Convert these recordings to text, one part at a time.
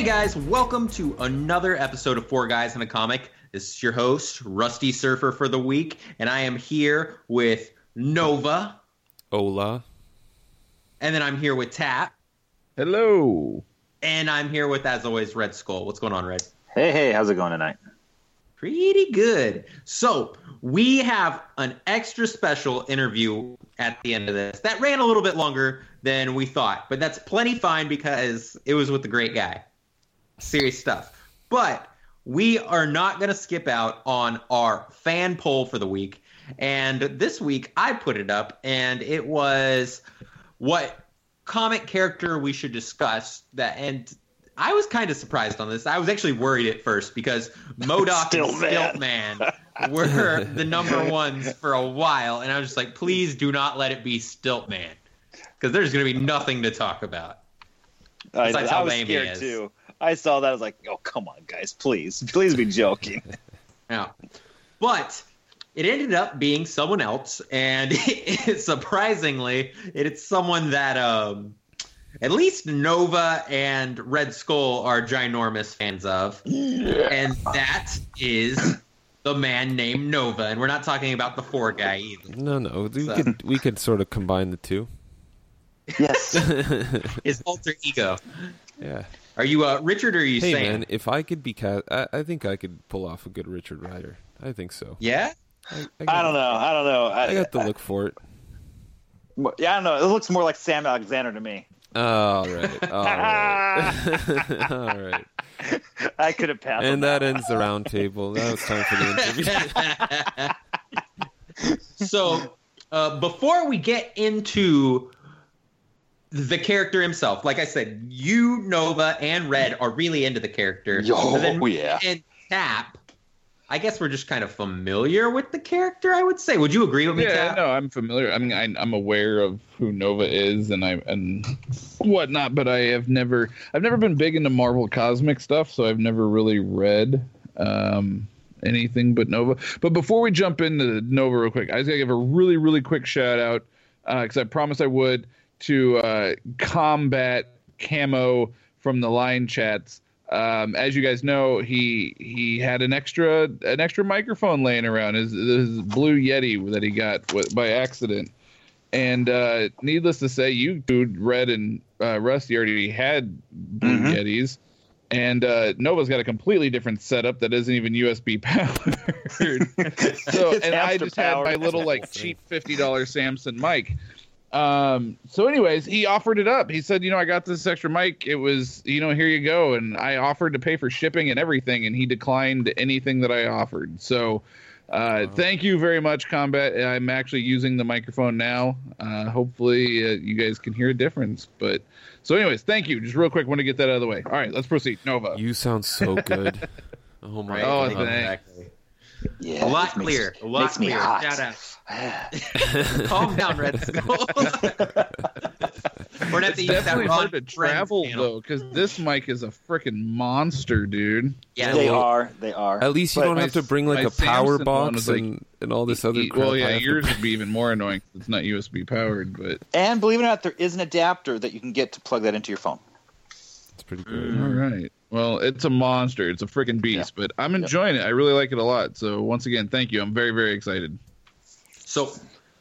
Hey guys, welcome to another episode of Four Guys in a Comic. This is your host, Rusty Surfer for the week, and I am here with Nova, Hola. and then I'm here with Tap, Hello. and I'm here with, as always, Red Skull. What's going on, Red? Hey, hey, how's it going tonight? Pretty good. So, we have an extra special interview at the end of this that ran a little bit longer than we thought, but that's plenty fine because it was with the great guy. Serious stuff. But we are not going to skip out on our fan poll for the week. And this week I put it up, and it was what comic character we should discuss that and I was kind of surprised on this. I was actually worried at first because MODOK and Stiltman. Stiltman were the number ones for a while, and I was just like, please do not let it be Stiltman, because there's going to be nothing to talk about. I, Besides I how was lame he scared is. too. I saw that. I was like, "Oh, come on, guys, please, please be joking." Yeah. But it ended up being someone else, and surprisingly, it's someone that um, at least Nova and Red Skull are ginormous fans of, and that is the man named Nova. And we're not talking about the four guy either. No, no. We So- could we could sort of combine the two. yes. His alter ego. Yeah. Are you uh, Richard? Or are you Hey saying? man, if I could be cast, I, I think I could pull off a good Richard Rider. I think so. Yeah. I, I don't know. I don't know. I, I got the look for it. yeah, I don't know. It looks more like Sam Alexander to me. All right. All right. all right. I could have passed. on And that ends the round table. Now it's time for the interview. so uh, before we get into the character himself, like I said, you, Nova, and Red are really into the character. Yo, But then yeah. And Tap, I guess we're just kind of familiar with the character. I would say. Would you agree with me, Yeah, Tap? no, I'm familiar. I mean, I, I'm aware of who Nova is and I and whatnot, but I have never, I've never been big into Marvel cosmic stuff, so I've never really read um, anything but Nova. But before we jump into Nova, real quick, I just gotta give a really, really quick shout out because I promised I would to uh, combat camo from the line chats. Um, as you guys know, he he had an extra an extra microphone laying around his his blue Yeti that he got by accident. And uh, needless to say, you dude, Red and uh, Rusty already had blue Mhm. Yetis, and uh, Nova's got a completely different setup that isn't even USB powered. so, and I just had my little like cheap fifty dollar Samsung mic. Um, so anyways, he offered it up. He said, you know, I got this extra mic. It was, you know, here you go. And I offered to pay for shipping and everything, and he declined anything that I offered. So uh, thank you very much, Combat. I'm actually using the microphone now. Uh, hopefully uh, you guys can hear a difference. But so anyways, thank you. Just real quick, want to get that out of the way. All right, let's proceed. Nova. You sound so good. Oh my Right? Oh, god. thanks. exactly. Yeah, A lot it makes- clear. A lot makes me clear. hot. Shout out. Calm down, Red Skull. We're gonna have to It's use that definitely hard to travel channel. though, because this mic is a freaking monster, dude. Yeah, they well, are. They are. At least you But don't my have to bring like my a power box was, like, and, and all this other Y- crap. well, yeah, yours would be even more annoying. 'cause It's not USB powered, but And believe it or not, there is an adapter that you can get to plug that into your phone. It's pretty good. all right. Well, it's a monster. It's a freaking beast, but I'm enjoying it. I really like it a lot. So once again, thank you. I'm very, very excited. So,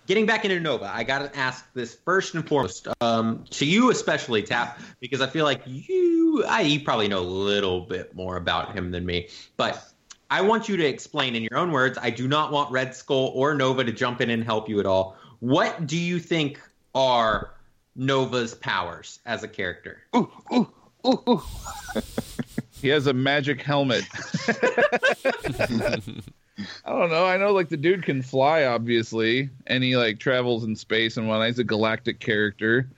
getting back into Nova, I got to ask this first and foremost um, to you, especially Tap, because I feel like you, I you probably know a little bit more about him than me. But I want you to explain in your own words. I do not want Red Skull or Nova to jump in and help you at all. What do you think are Nova's powers as a character? Ooh, ooh, ooh, ooh. He has a magic helmet. I don't know. I know like the dude can fly, obviously, and he like travels in space and whatnot. He's a galactic character.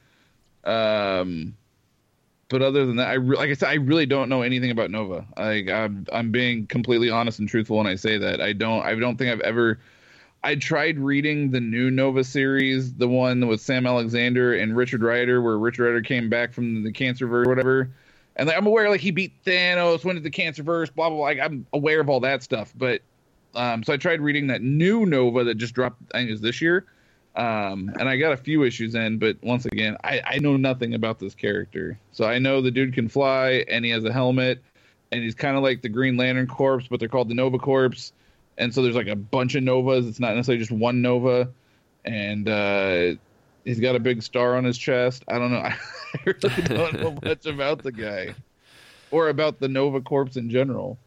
Um, but other than that, I re- like I said, I really don't know anything about Nova. Like I'm, I'm being completely honest and truthful when I say that. I don't, I don't think I've ever. I tried reading the new Nova series, the one with Sam Alexander and Richard Rider, where Richard Rider came back from the cancer or whatever. And like, I'm aware, like he beat Thanos, went to the cancer verse, blah blah blah. Like, I'm aware of all that stuff, but um, so I tried reading that new Nova that just dropped. I think it was this year. Um, and I got a few issues in, but once again, I, I know nothing about this character. So I know the dude can fly and he has a helmet and he's kind of like the Green Lantern Corps, but they're called the Nova Corps. And so there's like a bunch of Novas. It's not necessarily just one Nova. And uh, he's got a big star on his chest. I don't know. I really don't know much about the guy or about the Nova Corps in general.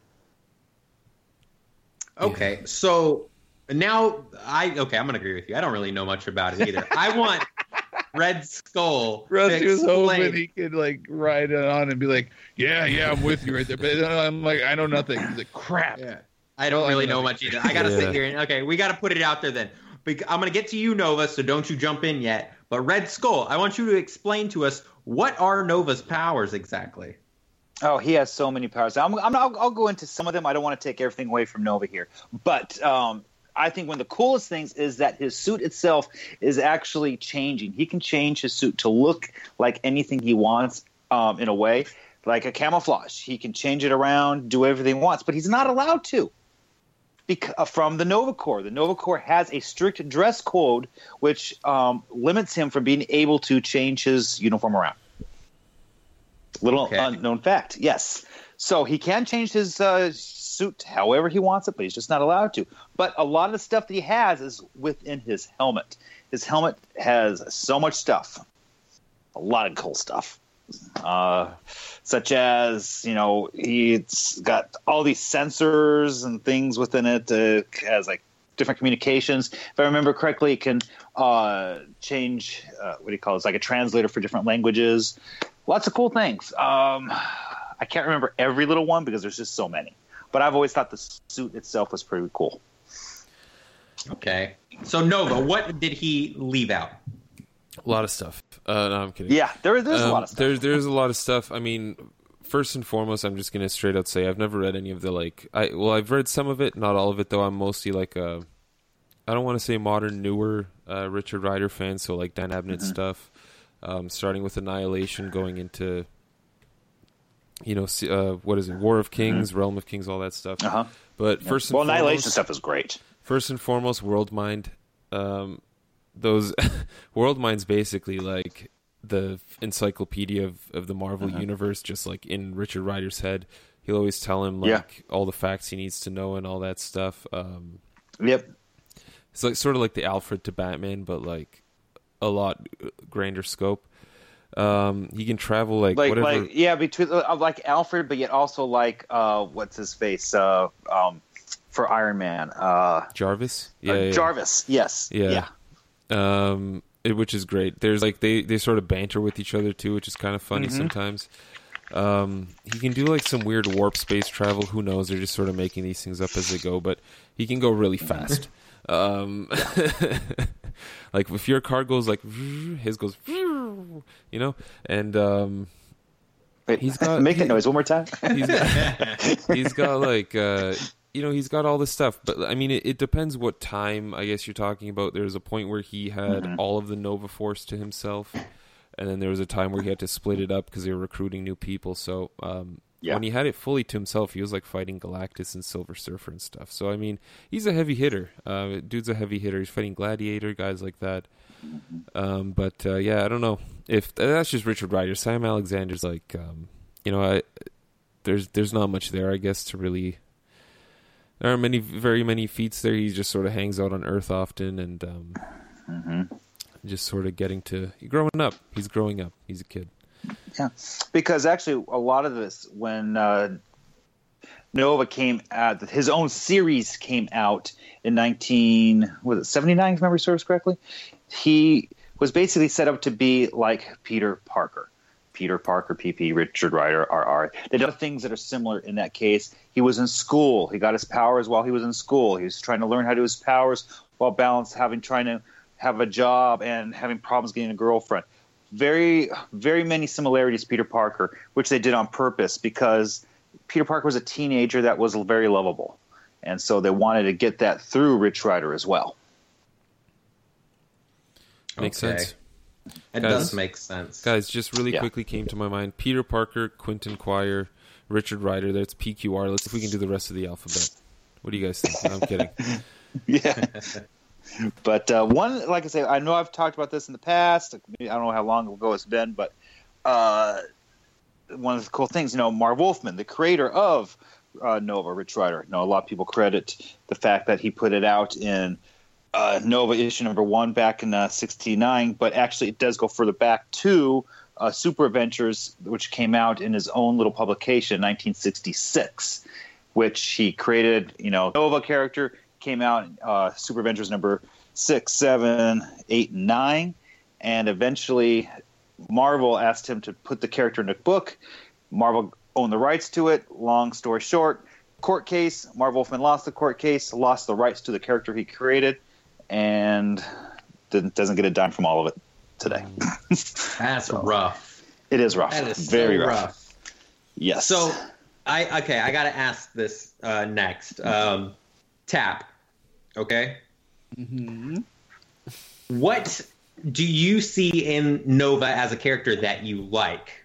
Okay, so now I okay, I'm gonna agree with you. I don't really know much about it either. I want Red Skull. to Rusty was hoping he could like ride it on and be like, "Yeah, yeah, I'm with you right there." But I'm like, I know nothing. He's like, "Crap." Yeah. I don't really know much either. I gotta Yeah. sit here and okay, we gotta put it out there then. I'm gonna get to you, Nova, so don't you jump in yet. But Red Skull, I want you to explain to us what are Nova's powers exactly. Oh, he has so many powers. I'm, I'm I'll, I'll go into some of them. I don't want to take everything away from Nova here, but um, I think one of the coolest things is that his suit itself is actually changing. He can change his suit to look like anything he wants um, in a way, like a camouflage. He can change it around, do everything he wants, but he's not allowed to. Bec- uh, from the Nova Corps. The Nova Corps has a strict dress code which um, limits him from being able to change his uniform around. Little Okay. unknown fact, yes. So he can change his uh, suit however he wants it, but he's just not allowed to. But a lot of the stuff that he has is within his helmet. His helmet has so much stuff, a lot of cool stuff, uh, such as you know he's got all these sensors and things within it. Uh, has like different communications. If I remember correctly, it can uh, change. Uh, what do you call it? It's like a translator for different languages. Lots of cool things. Um, I can't remember every little one because there's just so many. But I've always thought the suit itself was pretty cool. Okay. So Nova, what did he leave out? A lot of stuff. Uh, no, I'm kidding. Yeah, there, there's a Um, lot of stuff. There's there's a lot of stuff. I mean, first and foremost, I'm just gonna straight out say I've never read any of the like. I well, I've read some of it, not all of it though. I'm mostly like a, I don't want to say modern, newer uh, Richard Rider fan. So like Dan Abnett Mm-hmm. stuff, um, starting with Annihilation, going into, you know, uh, what is it, War of Kings, Realm of Kings, all that stuff. Mm-hmm. Uh-huh. But first and well, Annihilation foremost, stuff is great. first and foremost, World Mind. Um, those World Mind's basically like the encyclopedia of, of the Marvel Uh-huh. universe, just like in Richard Rider's head. He'll always tell him like Yeah. all the facts he needs to know and all that stuff. Um, Yep. it's like sort of like the Alfred to Batman, but like a lot grander scope. Um, he can travel like, Like, whatever. like, yeah, between uh, like Alfred, but yet also like uh, what's his face uh, um, for Iron Man, uh, Jarvis, uh, yeah, yeah. Jarvis. Yes. Yeah. Um, it, which is great. There's like they they sort of banter with each other too, which is kind of funny Mm-hmm. sometimes. Um, he can do like some weird warp space travel. Who knows? They're just sort of making these things up as they go, but he can go really fast. um, like if your car goes like his goes, you know, and um, Wait, He's got- make that noise one more time. he's got, he's got like uh you know he's got all this stuff but i mean it, it depends what time i guess you're talking about. There's a point where he had Mm-hmm. all of the nova force to himself and then there was a time where he had to split it up because they were recruiting new people. So um Yeah. when he had it fully to himself he was like fighting galactus and silver surfer and stuff. So i mean he's a heavy hitter. Uh dude's a heavy hitter. He's fighting gladiator guys like that. Um but uh yeah i don't know. If that's just richard rider sam alexander's like um you know i there's there's not much there, I guess, to really. There aren't many, very many feats there. He just sort of hangs out on Earth often, and um, Mm-hmm. just sort of getting to growing up. He's growing up. He's a kid. Yeah, because actually, a lot of this when uh, Nova came out, his own series came out in nineteen was it seventy nine? If memory serves correctly, he was basically set up to be like Peter Parker. Peter Parker, PP, Richard Rider, RR. They did things that are similar in that case. He was in school. He got his powers while he was in school. He was trying to learn how to do his powers while balance having trying to have a job and having problems getting a girlfriend very very many similarities to Peter Parker, which they did on purpose because Peter Parker was a teenager that was very lovable, and so they wanted to get that through Rich Rider as well. Makes Okay. sense, It Guys- does make sense. guys. Just really Yeah. quickly came to my mind: Peter Parker, Quentin Quire, Richard Rider. That's PQR. Let's see if we can do the rest of the alphabet. What do you guys think? No, I'm kidding. Yeah, but uh, one, like I say, I know I've talked about this in the past. I don't know how long ago it's been, but uh, one of the cool things, you know, Marv Wolfman, the creator of uh, Nova, Rich Rider. You know, a lot of people credit the fact that he put it out in uh, Nova issue number one back in uh, '69, but actually it does go further back to uh, Super Adventures, which came out in his own little publication, 1966, which he created. You know, Nova character came out uh, Super Adventures number six, seven, eight, and nine, and eventually Marvel asked him to put the character in a book. Marvel owned the rights to it. Long story short, court case. Marv Wolfman lost the court case, lost the rights to the character he created, and doesn't get a dime from all of it today. That's so, rough. It is rough. That is very so rough. rough. Yes. So, I okay. I got to ask this uh, next. Um, Tap. Okay. Mm-hmm. What do you see in Nova as a character that you like?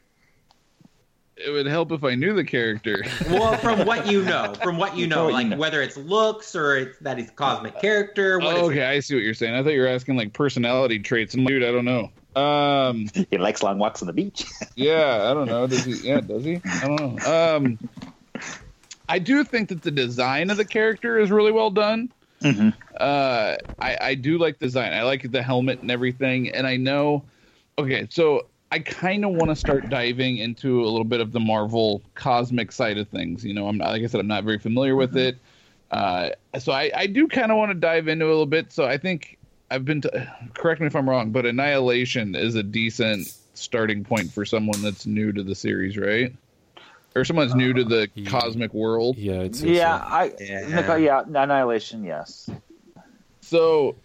It would help if I knew the character. well, from what you know, from what you know, What like know. whether it's looks or it's that he's a cosmic character. What is Oh, okay, I see what you're saying. I thought you were asking like personality traits. And dude, I don't know. Um, he likes long walks on the beach. yeah, I don't know. Does he? Yeah, does he? I don't know. Um, I do think that the design of the character is really well done. Mhm. Uh, I, I do like the design. I like the helmet and everything. And I know. Okay, so I kind of want to start diving into a little bit of the Marvel cosmic side of things. You know, I'm not, like I said, I'm not very familiar with it. Uh, so I, I do kind of want to dive into it a little bit. So I think I've been, to, correct me if I'm wrong, but Annihilation is a decent starting point for someone that's new to the series, right? Or someone that's new to the Yeah. cosmic world. Yeah, it's uh, yeah, I Yeah. Nico- yeah, Annihilation, yes. So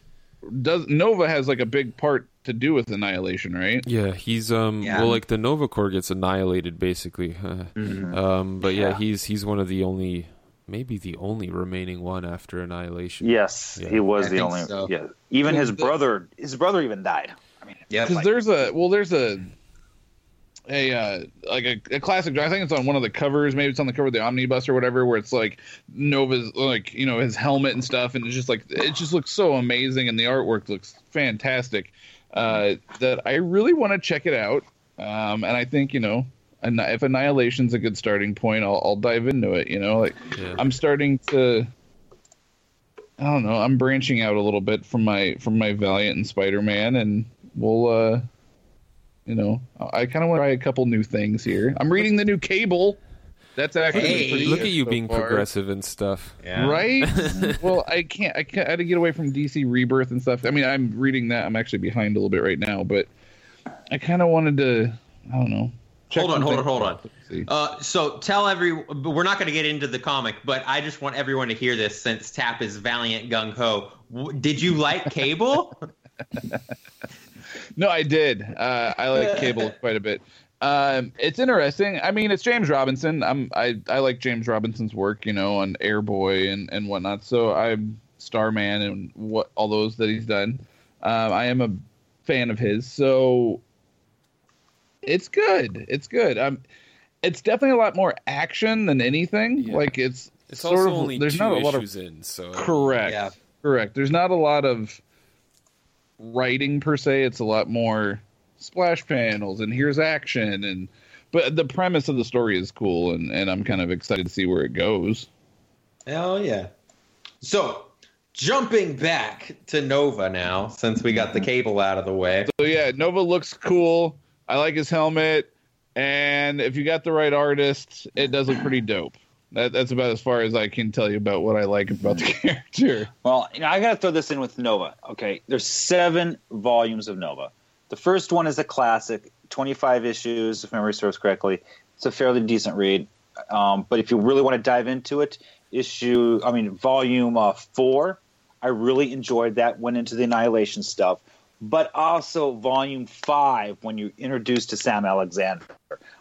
does Nova has like a big part to do with Annihilation, right? Yeah, he's um Yeah. well like the Nova Corps gets annihilated basically. Mhm. um but yeah, Yeah. he's he's one of the only maybe the only remaining one after annihilation. Yes, Yeah. he was I the only. so. Yeah, even his Because the- brother, his brother even died. I mean, yeah, Because Like- there's a well, there's a a uh, like a, a classic. I think it's on one of the covers. Maybe it's on the cover of the omnibus or whatever, where it's like Nova's like you know his helmet and stuff, and it's just like it just looks so amazing, and the artwork looks fantastic. Uh, that I really want to check it out, um, and I think you know. If Annihilation's a good starting point, I'll, I'll dive into it. You know, like Yeah. I'm starting to I don't know, I'm branching out a little bit from my from my Valiant and Spider-Man and we'll uh you know, I kind of want to try a couple new things here. I'm reading the new Cable. That's actually Hey, pretty Look at you so being far. progressive and stuff. Yeah. Right? well, I can't I can't I had to get away from DC Rebirth and stuff. I mean, I'm reading that. I'm actually behind a little bit right now, but I kind of wanted to I don't know. Hold on, hold on, hold on. Let's see. Uh, so tell every. We're not going to get into the comic, but I just want everyone to hear this since Tap is valiant gung ho. W- Did you like Cable? No, I did. Uh, I like Cable quite a bit. Um, it's interesting. I mean, it's James Robinson. I'm I, I like James Robinson's work, you know, on Airboy and and whatnot. So I'm Starman and what all those that he's done. Um, I am a fan of his. So it's good. It's good. Um, it's definitely a lot more action than anything. Yeah. Like it's It's sort also of only there's two not a lot of in, so correct. Yeah. Correct. There's not a lot of writing per se. It's a lot more splash panels and here's action and but the premise of the story is cool and, and I'm kind of excited to see where it goes. Hell yeah. So jumping back to Nova now, since we got the mm-hmm. cable out of the way. So yeah, Nova looks cool. I like his helmet and if you got the right artist, it does look pretty dope. That, that's about as far as I can tell you about what I like about the character. Well, you know, I got to throw this in with Nova. Okay, there's seven volumes of Nova. The first one is a classic, 25 issues, if memory serves correctly. It's a fairly decent read. Um, but if you really want to dive into it, issue, I mean, volume uh, four, I really enjoyed that. Went into the Annihilation stuff, but also volume five when you're introduced to Sam Alexander.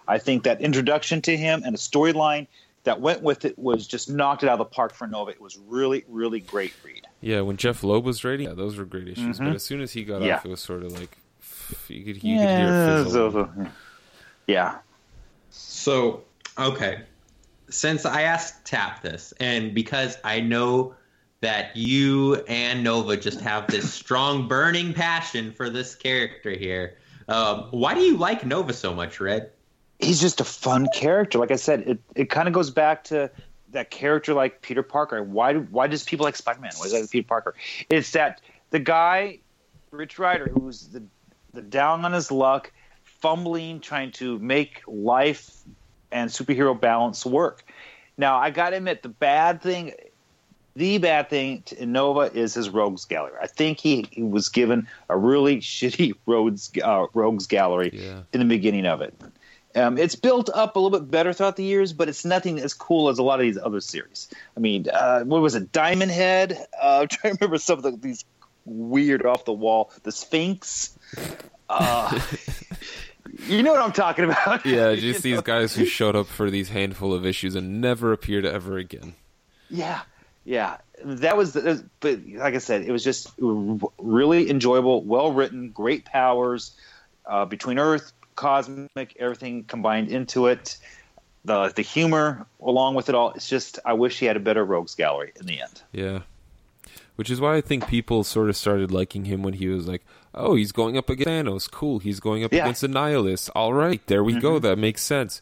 I think that introduction to him and the storyline that went with it was just knocked it out of the park for Nova. It was really, really great read. Yeah, when Jeph Loeb was writing, yeah, those were great issues. Mhm. But as soon as he got Yeah. off, it was sort of like you could, you could hear it so- so- yeah. So, okay. Since I asked Tap this, and because I know that you and Nova just have this strong, burning passion for this character here. Um, why do you like Nova so much, Red? He's just a fun character. Like I said, it, it kind of goes back to that character like Peter Parker. Why why does people like Spider Man? Why is that Peter Parker? It's that the guy, Rich Rider, who's the the down on his luck, fumbling, trying to make life and superhero balance work. Now I got to admit, the bad thing, the bad thing in Nova is his rogues gallery. I think he, he was given a really shitty rogues uh, rogues gallery Yeah. in the beginning of it. Um, it's built up a little bit better throughout the years, but it's nothing as cool as a lot of these other series. I mean, uh, what was it, Diamond Head? Uh, I'm trying to remember some of the, these weird off the wall, the Sphinx. Uh, you know what I'm talking about? Yeah, just these guys who showed up for these handful of issues and never appeared ever again. Yeah, yeah. That was, the, but like I said, it was just really enjoyable, well written, great powers uh, between Earth, cosmic, everything combined into it. The the humor along with it all. It's just I wish he had a better rogues gallery in the end. Yeah. Which is why I think people sort of started liking him when he was like, oh, he's going up against Thanos. Cool. He's going up Yeah. against Annihilus. All right. There we go. That makes sense.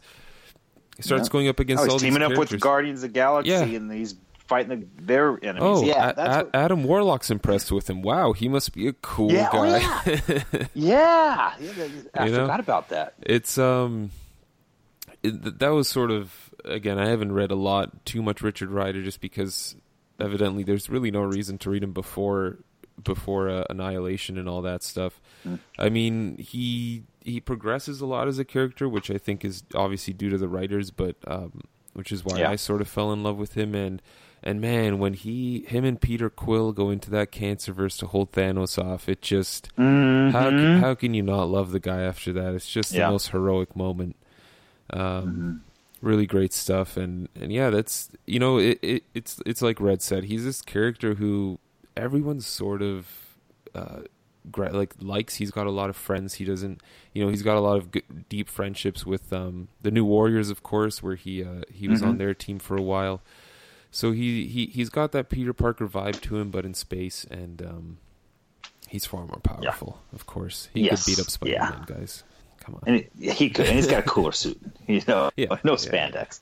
He starts Yeah. going up against Oh, all he's these teaming up with characters. Guardians of the Galaxy Yeah. and he's fighting the, their enemies. Oh, yeah, A- that's A- what- Adam Warlock's impressed with him. Wow, he must be a cool Yeah, oh, guy. yeah, yeah. I You know? forgot about that. it's um it, that was sort of again i haven't read a lot too much richard rider just because evidently there's really no reason to read him before before uh, annihilation and all that stuff i mean he he progresses a lot as a character which i think is obviously due to the writers but um which is why Yeah. i sort of fell in love with him and and man when he him and peter quill go into that cancerverse to hold thanos off it just how can, how can you not love the guy after that? It's just Yeah. the most heroic moment. Um, Really great stuff, and and yeah, that's you know it, it it's it's like Red said. He's this character who everyone's sort of uh, gra- like likes. He's got a lot of friends. He doesn't, you know, he's got a lot of good, deep friendships with um, the New Warriors, of course, where he uh, he was on their team for a while. So he, he he's got that Peter Parker vibe to him, but in space, and um, he's far more powerful. Of course, he Yes, could beat up Spider Man, yeah. guys. Come on, And he, he could, and he's got a cooler suit. You know, Yeah, no yeah. spandex.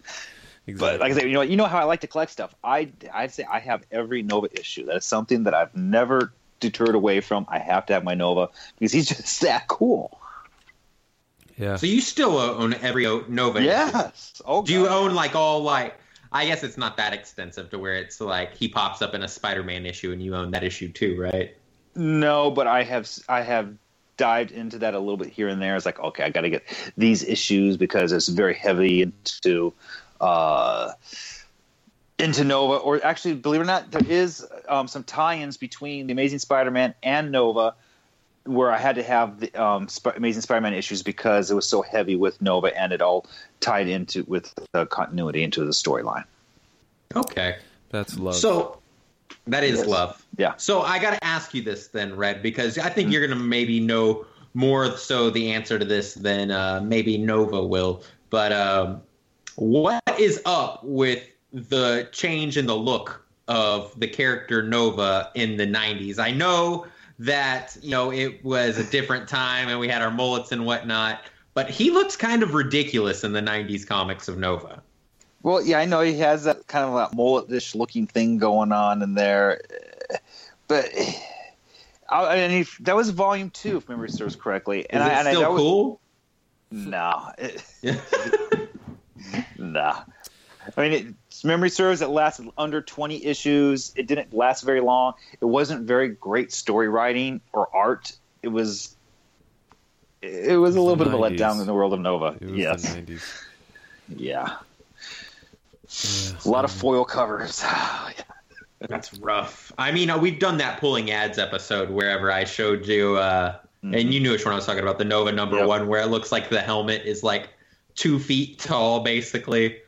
exactly. But like I said, you know, you know how I like to collect stuff. I I'd say I have every Nova issue. That is something that I've never deterred away from. I have to have my Nova because he's just that cool. yeah, So you still own every O- Nova? issue? Yes. Oh, Do you own like all like? I guess it's not that extensive to where it's like he pops up in a Spider-Man issue and you own that issue too, right? No, but I have I have dived into that a little bit here and there. It's like, okay, I got to get these issues because it's very heavy into uh, into Nova. Or actually, believe it or not, there is um, some tie-ins between the Amazing Spider-Man and Nova, where I had to have the um, Sp- Amazing Spider-Man issues because it was so heavy with Nova, and it all tied into with the continuity into the storyline. Okay. that's love. So that is Yes. love. Yeah. So I got to ask you this then, Red, because I think you're going to maybe know more so the answer to this than uh, maybe Nova will. But um, what is up with the change in the look of the character Nova in the 90s? I know that, you know, it was a different time and we had our mullets and whatnot, but he looks kind of ridiculous in the 90s comics of Nova. Well, yeah, I know he has that kind of that mulletish looking thing going on in there, but I, and he, that was volume two, if memory serves correctly. Is And it I, and I, still that was- cool? no, it, Yeah. no. I mean, it, memory serves. It lasted under twenty issues. It didn't last very long. It wasn't very great story writing or art. It was. It was a little bit of a letdown in the world of Nova. it was Yes, yeah, Yeah, a lot of foil covers. That's rough. I mean, uh, we've done that pulling ads episode wherever I showed you, uh, and you knew which one I was talking about, the Nova number Yep. one, where it looks like the helmet is like two feet tall, basically,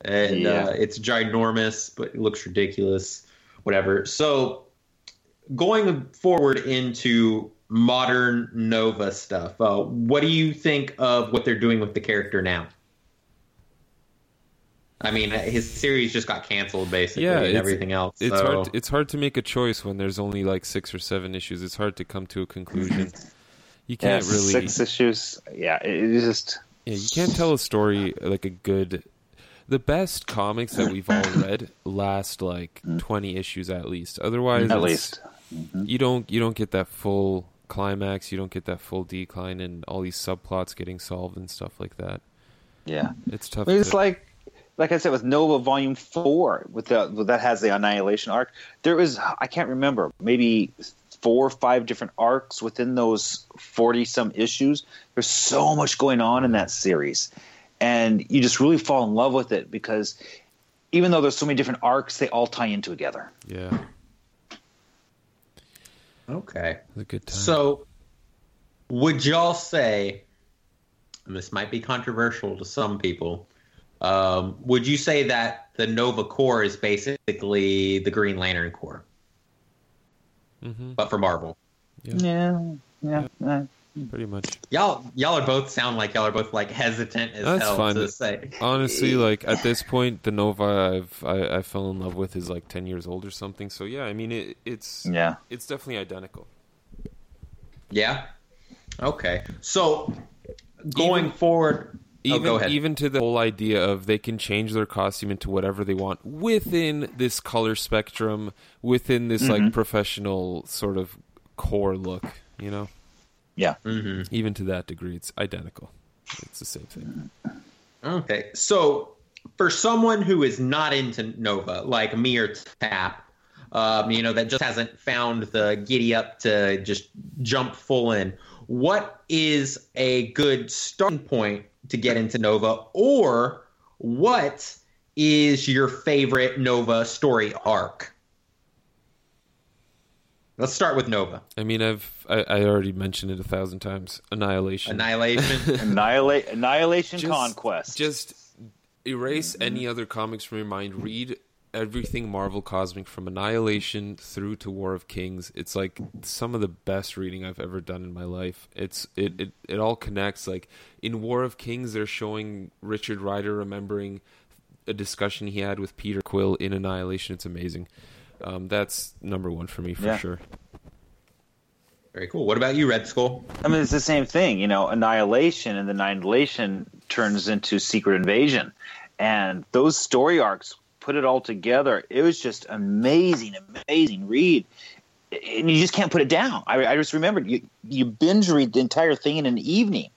and Yeah. uh, it's ginormous, but it looks ridiculous. Whatever. So, going forward into modern Nova stuff, uh, what do you think of what they're doing with the character now? I mean, his series just got canceled basically, Yeah, and everything else. It's so- hard. It's hard to make a choice when there's only like six or seven issues. It's hard to come to a conclusion. You can't really. six issues. Yeah, it, it just Yeah, you can't tell a story like a good. The best comics that we've all read last like mm. twenty issues at least. Otherwise, at it's- least. Mm-hmm. you don't you don't get that full climax. You don't get that full decline and all these subplots getting solved and stuff like that. Yeah. It's tough. It's to- like, like I said, with Nova Volume Four, with the that has the Annihilation arc. There was I can't remember, maybe four or five different arcs within those forty some issues. There's so much going on in that series, and you just really fall in love with it because even though there's so many different arcs, they all tie in together. yeah, okay. it's a good time. So, would y'all say, and this might be controversial to some people, um, would you say that the Nova Corps is basically the Green Lantern Corps, hmm but for Marvel? Yeah, yeah. yeah. pretty much. Y'all, y'all are both sound like y'all are both like hesitant as That's hell fine. to say. Honestly, like at this point, the Nova I've I, I fell in love with is like ten years old or something. So yeah, I mean it, it's yeah. it's definitely identical. Yeah. Okay. So, going Even- forward, Even oh, go ahead. even to the whole idea of they can change their costume into whatever they want within this color spectrum, within this Mm-hmm. like professional sort of core look. You know, Yeah. Mhm. even to that degree, it's identical. It's the same thing. Okay, so for someone who is not into Nova, like me or Tap, um, you know, that just hasn't found the giddy up to just jump full in, what is a good starting point to get into Nova, or what is your favorite Nova story arc? Let's start with Nova. I mean, I've I, I already mentioned it a thousand times. Annihilation. Annihilation. Annihilate, Annihilation Just- Conquest. Just erase any other comics from your mind. Read everything Marvel Cosmic from Annihilation through to War of Kings. It's like some of the best reading I've ever done in my life. It's it it, it all connects. Like in War of Kings, they're showing Richard Rider remembering a discussion he had with Peter Quill in Annihilation. It's amazing. Um, that's number one for me for Yeah. sure. Very cool. What about you, Red Skull? I mean, it's the same thing, you know, annihilation, and the annihilation turns into secret invasion, and those story arcs put it all together. It was just amazing, amazing read, and you just can't put it down. I, I just remembered you you binge read the entire thing in an evening.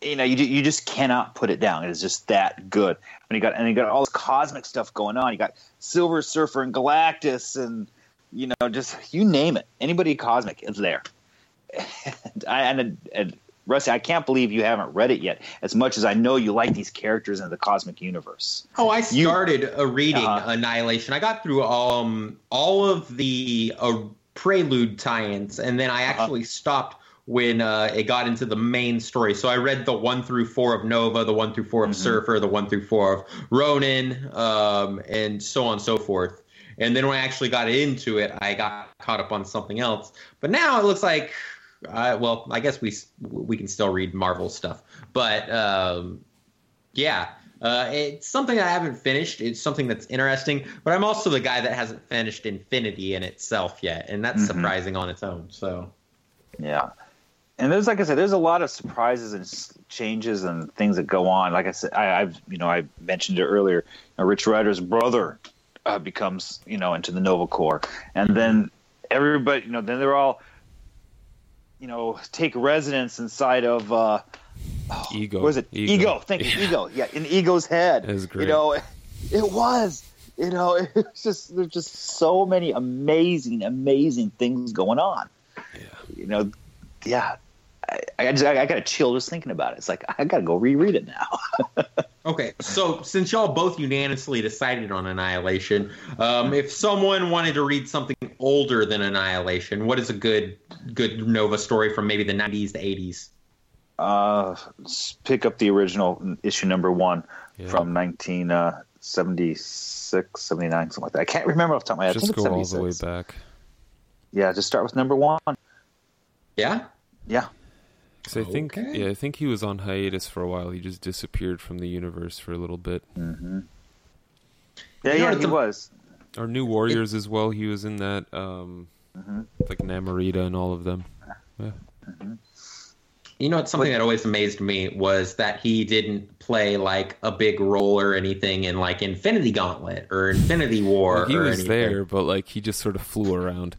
You know, you you just cannot put it down. It is just that good. And you got and you got all this cosmic stuff going on. You got Silver Surfer and Galactus, and you know, just you name it. Anybody cosmic is there. And I, and, and Rusty, I can't believe you haven't read it yet. As much as I know you like these characters in the cosmic universe. Oh, I You- started a reading Uh-huh. Annihilation. I got through um all of the uh, prelude tie-ins, and then I Uh-huh. actually stopped when uh, it got into the main story. So I read the one through four of Nova, the one through 4 of Mm-hmm. Surfer, the one through four of Ronan, um, and so on and so forth. And then when I actually got into it, I got caught up on something else. But now it looks like, uh, well, I guess we we can still read Marvel stuff, but um, yeah, uh, it's something I haven't finished. It's something that's interesting, but I'm also the guy that hasn't finished Infinity in itself yet, and that's Mhm. surprising on its own. So Yeah. And there's, like I said, there's a lot of surprises and changes and things that go on. Like I said, I, I've, you know, I mentioned it earlier. You know, Rich Rider's brother uh, becomes, you know, into the Nova Corps, and then everybody, you know, then they're all, you know, take residence inside of. Uh, Ego. What was it? Ego. Ego. Thank you. Ego. Yeah, in Ego's head. It was great. You know, it was. You know, it's just there's just so many amazing, amazing things going on. Yeah. You know, yeah. I, I just I, I got a chill just thinking about it. It's like I got to go reread it now. okay, so since y'all both unanimously decided on Annihilation, um, if someone wanted to read something older than Annihilation, what is a good good Nova story from maybe the 90s to 80s? uh, pick up the original issue number one Yeah. from 1976, 79, something like that. I can't remember off the top of my head. I Just think it's go all the way back. Yeah, just start with number one. Yeah. Yeah. 'Cause I think, yeah, I think he was on hiatus for a while. He just disappeared from the universe for a little bit. hmm Yeah, You yeah, he the- was. Our New Warriors as well. He was in that, um, Mm-hmm. like Namorita and all of them. Yeah. You know, it's something that always amazed me was that he didn't play like a big role or anything in like Infinity Gauntlet or Infinity War. Well, he or was anything. there, but like he just sort of flew around.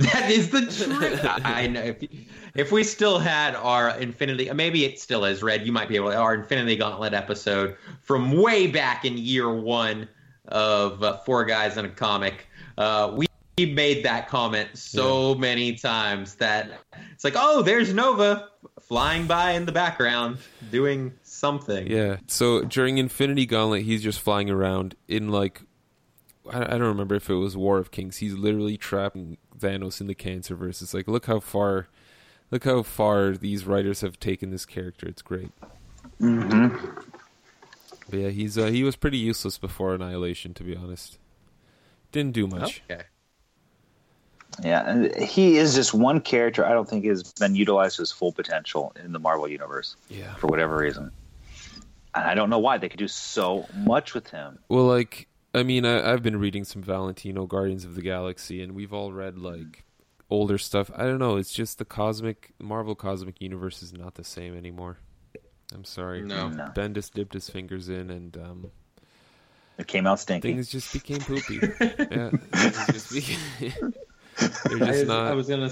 That is the truth. I know. If, if we still had our Infinity, maybe it still is, Red. You might be able to, our Infinity Gauntlet episode from way back in year one of uh, Four Guys in a Comic. Uh, we we made that comment so many times that it's like, oh, there's Nova flying by in the background doing something. Yeah. So during Infinity Gauntlet, he's just flying around in like I, I don't remember if it was War of Kings. He's literally trapping Thanos in the Cancer Verse. It's like look how far, look how far these writers have taken this character. It's great. Mm-hmm. But yeah, he's uh, he was pretty useless before Annihilation, to be honest. Didn't do much. Okay. Yeah, and he is just one character I don't think has been utilized to his full potential in the Marvel universe Yeah. for whatever reason. And I don't know why they could do so much with him. Well, like, I mean, I, I've been reading some Valentino Guardians of the Galaxy, and we've all read like older stuff. I don't know. It's just the cosmic Marvel cosmic universe is not the same anymore. I'm sorry. No. No. Bendis dipped his fingers in, and um, It came out stinking. things just became poopy. yeah, just became- they're just I, not. I was gonna.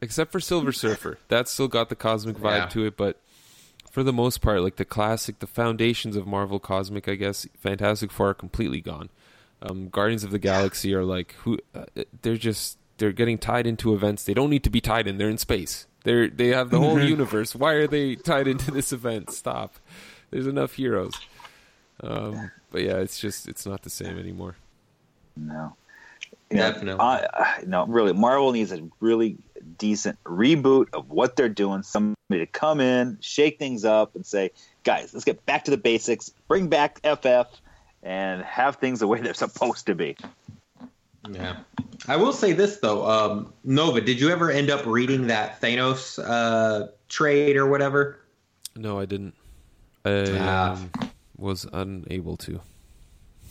except for Silver Surfer. That's still got the cosmic vibe Yeah. to it, but for the most part, like the classic, the foundations of Marvel Cosmic, I guess, Fantastic Four are completely gone. Um, Guardians of the Galaxy are like who? Uh, they're just they're getting tied into events they don't need to be tied in. They're in space. They're they have the whole universe. Why are they tied into this event? Stop. There's enough heroes. Um, but yeah, it's just it's not the same anymore. No. You know, Definitely. I, I, no, really, Marvel needs a really decent reboot of what they're doing. Somebody to come in, shake things up, and say, guys, let's get back to the basics, bring back FF, and have things the way they're supposed to be. Yeah. I will say this though, um, Nova. Did you ever end up reading that Thanos uh, trade or whatever? No, I didn't. I Ah. um, was unable to.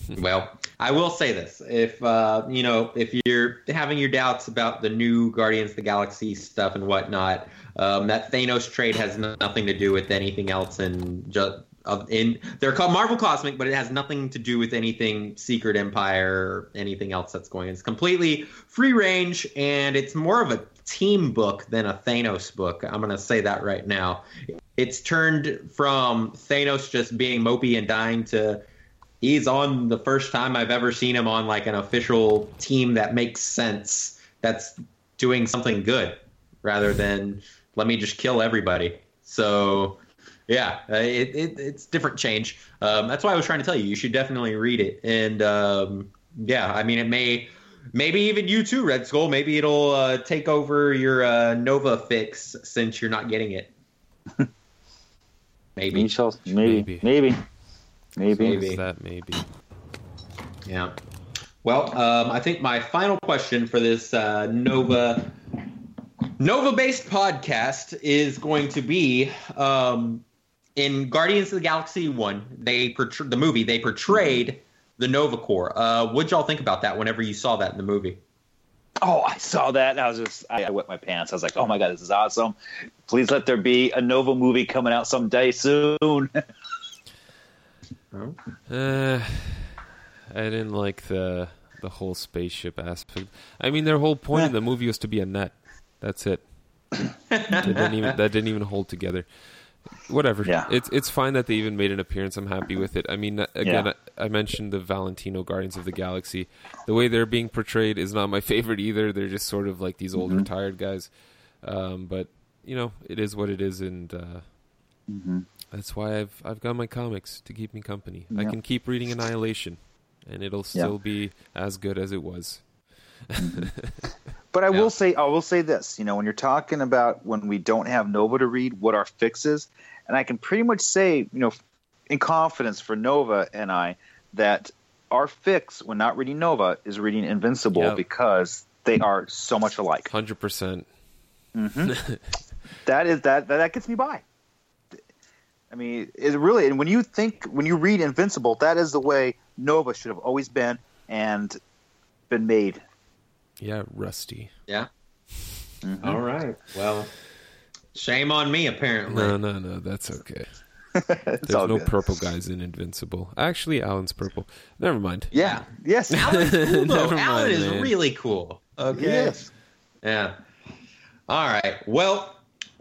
Well, I will say this: if uh, you know, if you're having your doubts about the new Guardians of the Galaxy stuff and whatnot, um, that Thanos trade has nothing to do with anything else. And just of in they're called Marvel Cosmic, but it has nothing to do with anything Secret Empire or anything else that's going. On. It's completely free range, and it's more of a team book than a Thanos book. I'm going to say that right now. It's turned from Thanos just being mopey and dying to he's on the first time I've ever seen him on like an official team that makes sense. That's doing something good rather than let me just kill everybody. So yeah, uh, it, it, it's different change. Um, that's why I was trying to tell you. You should definitely read it. And um, yeah, I mean, it may, maybe even you too, Red Skull. Maybe it'll uh, take over your uh, Nova fix since you're not getting it. We maybe. shall, maybe, maybe, maybe. Maybe. That maybe? Yeah. Well, um, I think my final question for this uh, Nova Nova based podcast is going to be um, in Guardians of the Galaxy One. They portray- the movie they portrayed the Nova Corps. Uh, what'd y'all think about that? Whenever you saw that in the movie, Oh, I saw that. And I was just, I, I wet my pants. I was like, oh my God, this is awesome. Please let there be a Nova movie coming out someday soon. Uh, I didn't like the the whole spaceship aspect. I mean, their whole point of the movie was to be a net. That's it. that didn't even that didn't even hold together. Whatever. Yeah. It's it's fine that they even made an appearance. I'm happy with it. I mean, uh, again, Yeah. I, I mentioned the Valentino Guardians of the Galaxy. The way they're being portrayed is not my favorite either. They're just sort of like these old Mm-hmm. retired guys. Um, but you know, it is what it is, and uh, Mm-hmm. That's why I've I've got my comics to keep me company. I can keep reading Annihilation, and it'll still be as good as it was. Mm-hmm. But I Yeah. will say, I will say this. You know, when you're talking about when we don't have Nova to read, what our fix is, and I can pretty much say, you know, in confidence for Nova and I, that our fix when not reading Nova is reading Invincible Yep. because they are so much alike. Hundred percent. Mm-hmm. That is that, that gets me by. I mean, it really, and when you think when you read Invincible, that is the way Nova should have always been and been made. Yeah, Rusty. Yeah. Mhm. All right. Well, shame on me, apparently. No, no, no, that's okay. There's no good. purple guys in Invincible. Actually, Allen's purple. Never mind. Yeah. Yes. Allen's cool, though. Never Alan mind, is man. really cool. Okay. Yes. Yeah. All right. Well,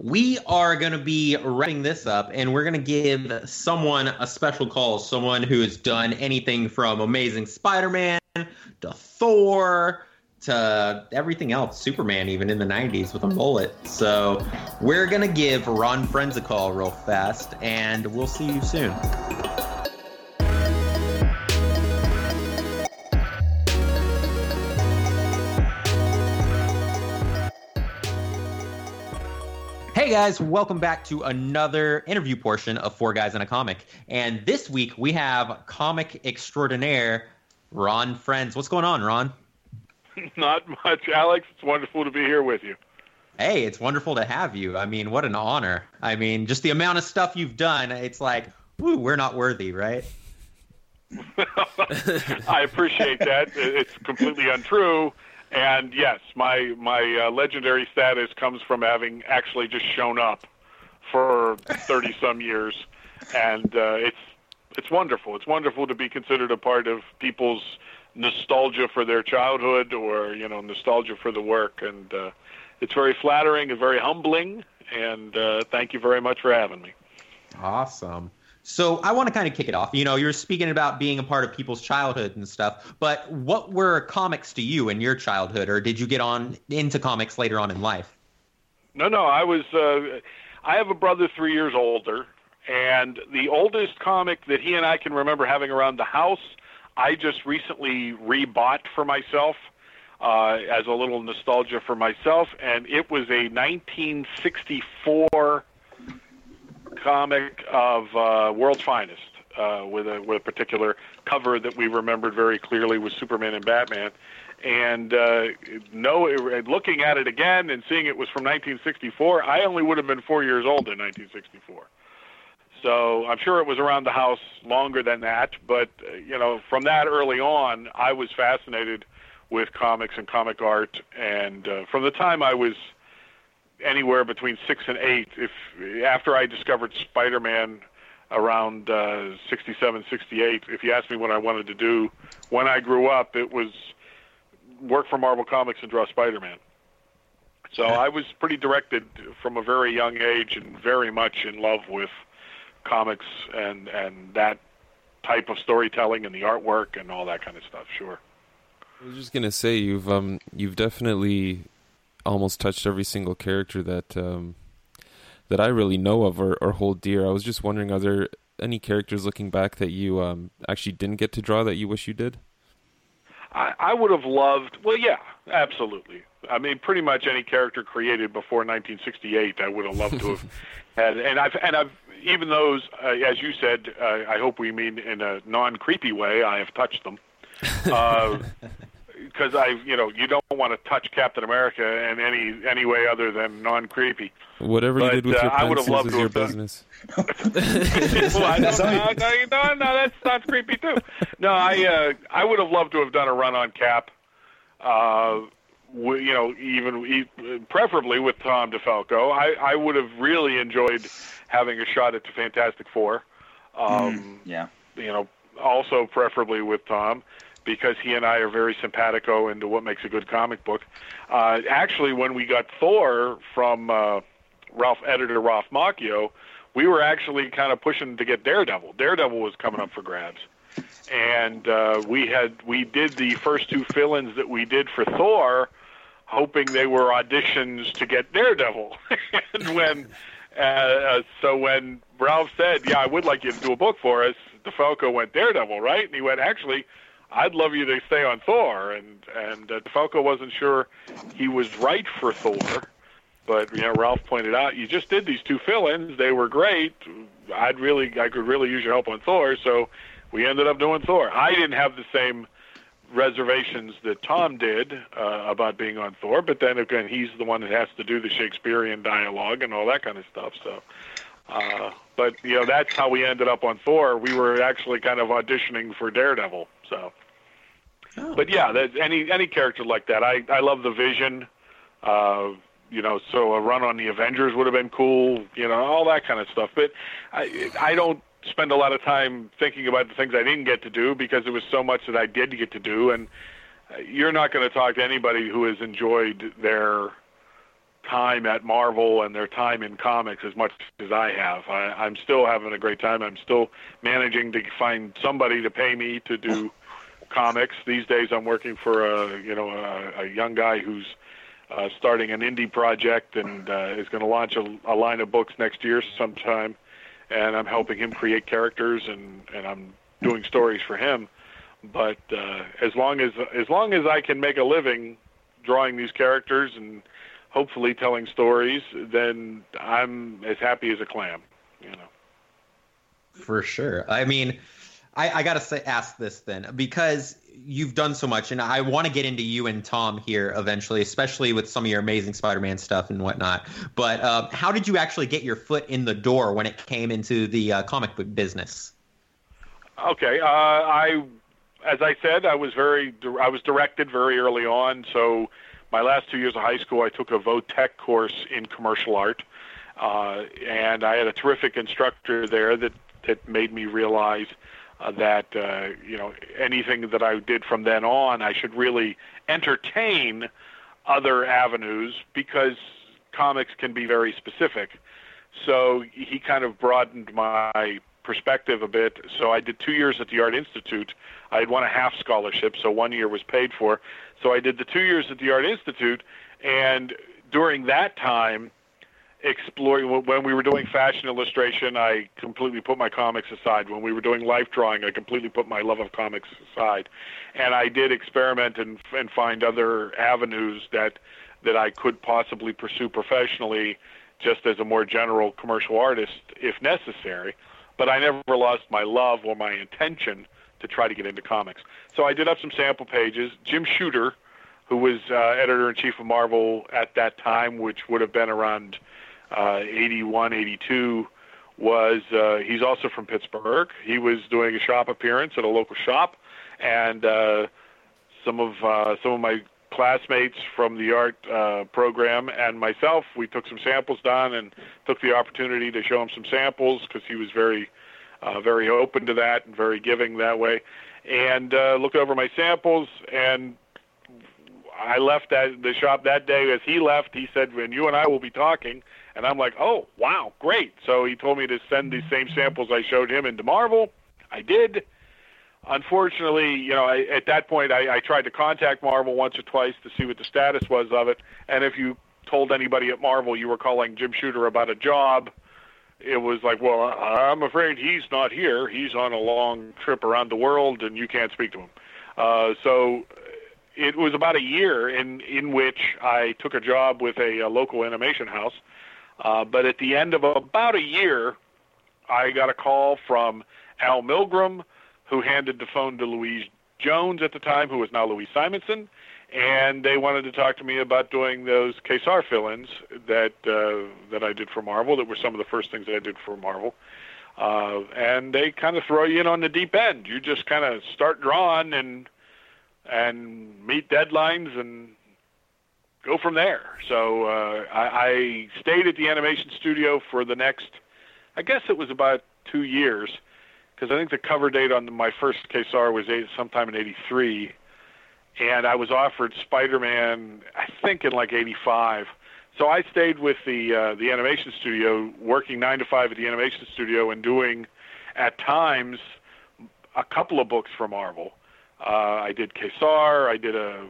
we are going to be wrapping this up, and we're going to give someone a special call. Someone who has done anything from Amazing Spider-Man to Thor to everything else, Superman, even in the '90s with a mm. bullet So we're going to give Ron Frenz a call real fast, and we'll see you soon. Guys, welcome back to another interview portion of Four Guys in a Comic. And this week we have comic extraordinaire Ron Frenz. What's going on, Ron? Not much, Alex. It's wonderful to be here with you. Hey, it's wonderful to have you. I mean, what an honor. I mean, just the amount of stuff you've done, it's like, woo, we're not worthy, right? I appreciate that. It's completely untrue. And yes, my my uh, legendary status comes from having actually just shown up for thirty some years, and uh, it's it's wonderful. It's wonderful to be considered a part of people's nostalgia for their childhood or you know nostalgia for the work, and uh, it's very flattering and very humbling. And uh, thank you very much for having me. Awesome. So I want to kind of kick it off. You know, you're speaking about being a part of people's childhood and stuff, but what were comics to you in your childhood, or did you get on into comics later on in life? No, no, I was. Uh, I have a brother three years older, and the oldest comic that he and I can remember having around the house, I just recently rebought for myself uh, as a little nostalgia for myself, and it was a 1964 comic of uh, World's Finest. Uh, with a with a particular cover that we remembered very clearly was Superman and Batman, and uh, no, looking at it again and seeing it was from 1964, I only would have been four years old in 1964. So I'm sure it was around the house longer than that, but uh, you know, from that early on, I was fascinated with comics and comic art, and uh, from the time I was anywhere between six and eight, if after I discovered Spider-Man around uh, 67, 68, if you asked me what I wanted to do when I grew up, it was work for Marvel Comics and draw Spider-Man. So I was pretty directed from a very young age and very much in love with comics and and that type of storytelling and the artwork and all that kind of stuff. Sure. I was just gonna say you've um you've definitely almost touched every single character that um that I really know of or, or hold dear. I was just wondering, are there any characters looking back that you um actually didn't get to draw that you wish you did? I, I would have loved. Well, yeah, absolutely. I mean, pretty much any character created before 1968, I would have loved to have had. And I've and I've even those, uh, as you said, uh, I hope we mean in a non-creepy way. I have touched them. Because I, you know, you don't want to touch Captain America in any any way other than non-creepy. Whatever But, you did with uh, your I would have pencils loved is your done- business. well, no, no, no, no, that's that's creepy too. No, I uh, I would have loved to have done a run on Cap. Uh, w- you know, even e- preferably with Tom DeFalco. I I would have really enjoyed having a shot at the Fantastic Four. Um, Yeah. you know, also preferably with Tom, because he and I are very simpatico into what makes a good comic book. Uh, actually, when we got Thor from uh, Ralph editor Ralph Macchio, we were actually kind of pushing to get Daredevil. Daredevil was coming up for grabs, and uh, we had we did the first two fill-ins that we did for Thor, hoping they were auditions to get Daredevil. and when uh, uh, so when Ralph said, "Yeah, I would like you to do a book for us," DeFalco went Daredevil, right? And he went, "Actually, I'd love you to stay on Thor." And and uh, DeFalco wasn't sure he was right for Thor, but you know, Ralph pointed out, "You just did these two fill-ins; they were great. I'd really, I could really use your help on Thor." So we ended up doing Thor. I didn't have the same reservations that Tom did uh, about being on Thor, but then again, he's the one that has to do the Shakespearean dialogue and all that kind of stuff. So Uh, but you know that's how we ended up on Thor. We were actually kind of auditioning for Daredevil. So, Oh. but yeah, that, any any character like that. I I love the Vision. Uh, you know, so a run on the Avengers would have been cool. You know, all that kind of stuff. But I I don't spend a lot of time thinking about the things I didn't get to do because there was so much that I did get to do. And uh, you're not going to talk to anybody who has enjoyed their time at Marvel and their time in comics as much as I have. I, I'm still having a great time. I'm still managing to find somebody to pay me to do comics. These days, I'm working for a you know a, a young guy who's uh, starting an indie project and uh, is going to launch a, a line of books next year sometime. And I'm helping him create characters and and I'm doing stories for him. But uh, as long as as long as I can make a living drawing these characters and hopefully telling stories, then I'm as happy as a clam. You know. For sure. I mean, I, I gotta say, ask this then because you've done so much, and I want to get into you and Tom here eventually, especially with some of your amazing Spider-Man stuff and whatnot. But uh, how did you actually get your foot in the door when it came into the uh, comic book business? Okay. Uh, I, as I said, I was very, I was directed very early on. So my last two years of high school, I took a Votech course in commercial art, uh, and I had a terrific instructor there that that made me realize that uh, you know anything that I did from then on, I should really entertain other avenues because comics can be very specific. So he kind of broadened my perspective a bit. So I did two years at the Art Institute. I had won a half scholarship, so one year was paid for. So I did the two years at the Art Institute, and during that time, exploring when we were doing fashion illustration, I completely put my comics aside. When we were doing life drawing, I completely put my love of comics aside, and I did experiment and and find other avenues that that I could possibly pursue professionally, just as a more general commercial artist if necessary. But I never lost my love or my intention to try to get into comics. So I did up some sample pages. Jim Shooter, who was uh, editor in chief of Marvel at that time, which would have been around uh, 81, 82, was uh, he's also from Pittsburgh. He was doing a shop appearance at a local shop, and uh, some of uh, some of my classmates from the art uh, program and myself, we took some samples down and took the opportunity to show him some samples because he was very, uh, very open to that and very giving that way. And uh, looked over my samples, and I left that the shop that day. As he left, he said, "When you and I will be talking." And I'm like, "Oh, wow, great!" So he told me to send these same samples I showed him into Marvel. I did unfortunately, you know, I, at that point, I, I tried to contact Marvel once or twice to see what the status was of it. And if you told anybody at Marvel you were calling Jim Shooter about a job, it was like, well, I'm afraid he's not here. He's on a long trip around the world, and you can't speak to him. Uh, so it was about a year in in which I took a job with a, a local animation house. Uh, but at the end of about a year, I got a call from Al Milgrom who handed the phone to Louise Jones at the time, who was now Louise Simonson, and they wanted to talk to me about doing those Ka-Zar fill-ins that uh, that I did for Marvel. That were some of the first things that I did for Marvel. Uh, and they kind of throw you in on the deep end. You just kind of start drawing and and meet deadlines and go from there. So uh, I, I stayed at the animation studio for the next, I guess it was about two years because I think the cover date on my first Ka-Zar was eight, sometime in '83, and I was offered Spider-Man, I think in like '85. So I stayed with the uh, the animation studio, working nine to five at the animation studio, and doing, at times, a couple of books for Marvel. Uh, I did Ka-Zar, I did a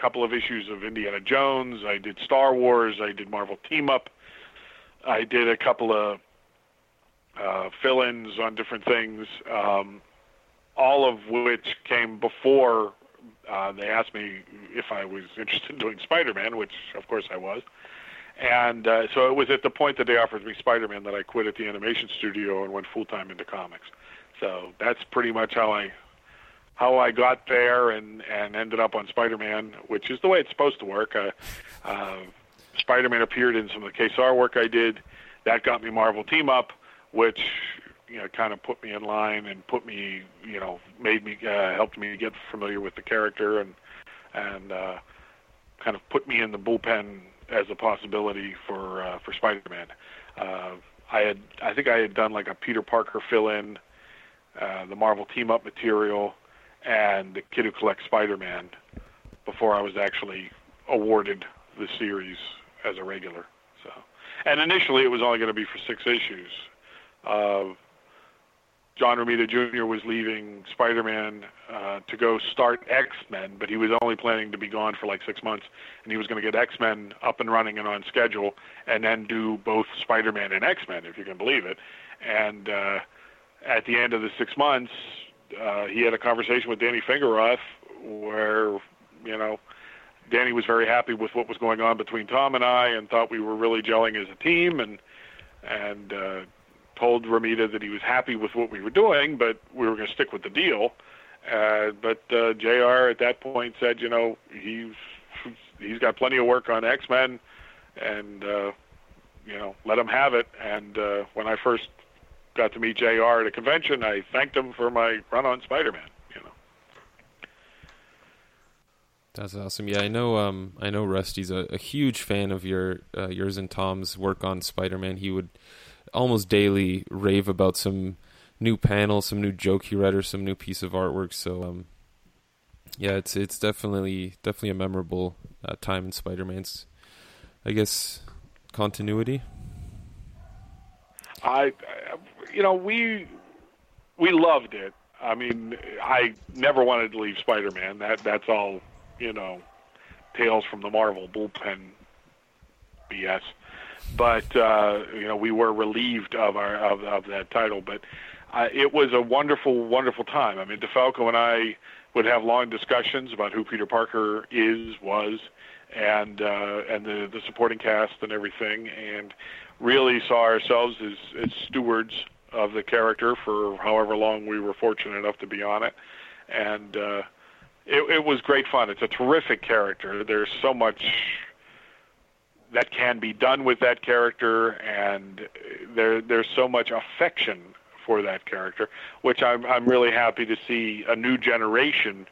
couple of issues of Indiana Jones, I did Star Wars, I did Marvel Team Up, I did a couple of uh, fill-ins on different things, um, all of which came before uh, they asked me if I was interested in doing Spider-Man, which of course I was. And uh, so it was at the point that they offered me Spider-Man that I quit at the animation studio and went full-time into comics. So that's pretty much how I how I got there and and ended up on Spider-Man, which is the way it's supposed to work. Uh, uh, Spider-Man appeared in some of the Ka-Zar work I did that got me Marvel Team Up, which you know kind of put me in line and put me you know made me uh, helped me get familiar with the character and and uh, kind of put me in the bullpen as a possibility for uh, for Spider-Man. Uh, I had I think I had done like a Peter Parker fill-in, uh, the Marvel Team Up material, and the Kid Who Collects Spider-Man before I was actually awarded the series as a regular. So, and initially it was only going to be for six issues. Uh, John Romita Jr. was leaving Spider-Man uh, to go start X-Men, but he was only planning to be gone for like six months, and he was going to get X-Men up and running and on schedule, and then do both Spider-Man and X-Men, if you can believe it. And uh, at the end of the six months, uh, he had a conversation with Danny Fingeroth where, you know, Danny was very happy with what was going on between Tom and I, and thought we were really gelling as a team, and and uh, told Romita that he was happy with what we were doing, but we were going to stick with the deal. Uh, but uh, Jr. at that point said, you know, he's he's got plenty of work on X Men, and uh, you know, let him have it. And uh, when I first got to meet Jr. at a convention, I thanked him for my run on Spider Man. You know. That's awesome. Yeah, I know. Um, I know Rusty's a, a huge fan of your uh, yours and Tom's work on Spider Man. He would almost daily rave about some new panel, some new joke he read, or some new piece of artwork. So, um, yeah, it's it's definitely definitely a memorable uh, time in Spider Man's, I guess, continuity. I, you know, we we loved it. I mean, I never wanted to leave Spider Man. That that's all, you know, tales from the Marvel bullpen BS but uh, you know we were relieved of our of, of that title. But uh, it was a wonderful, wonderful time. I mean, DeFalco and I would have long discussions about who Peter Parker is, was, and uh, and the the supporting cast and everything, and really saw ourselves as, as stewards of the character for however long we were fortunate enough to be on it, and uh, it, it was great fun. It's a terrific character. There's so much that can be done with that character, and there there's so much affection for that character, which I'm I'm really happy to see a new generation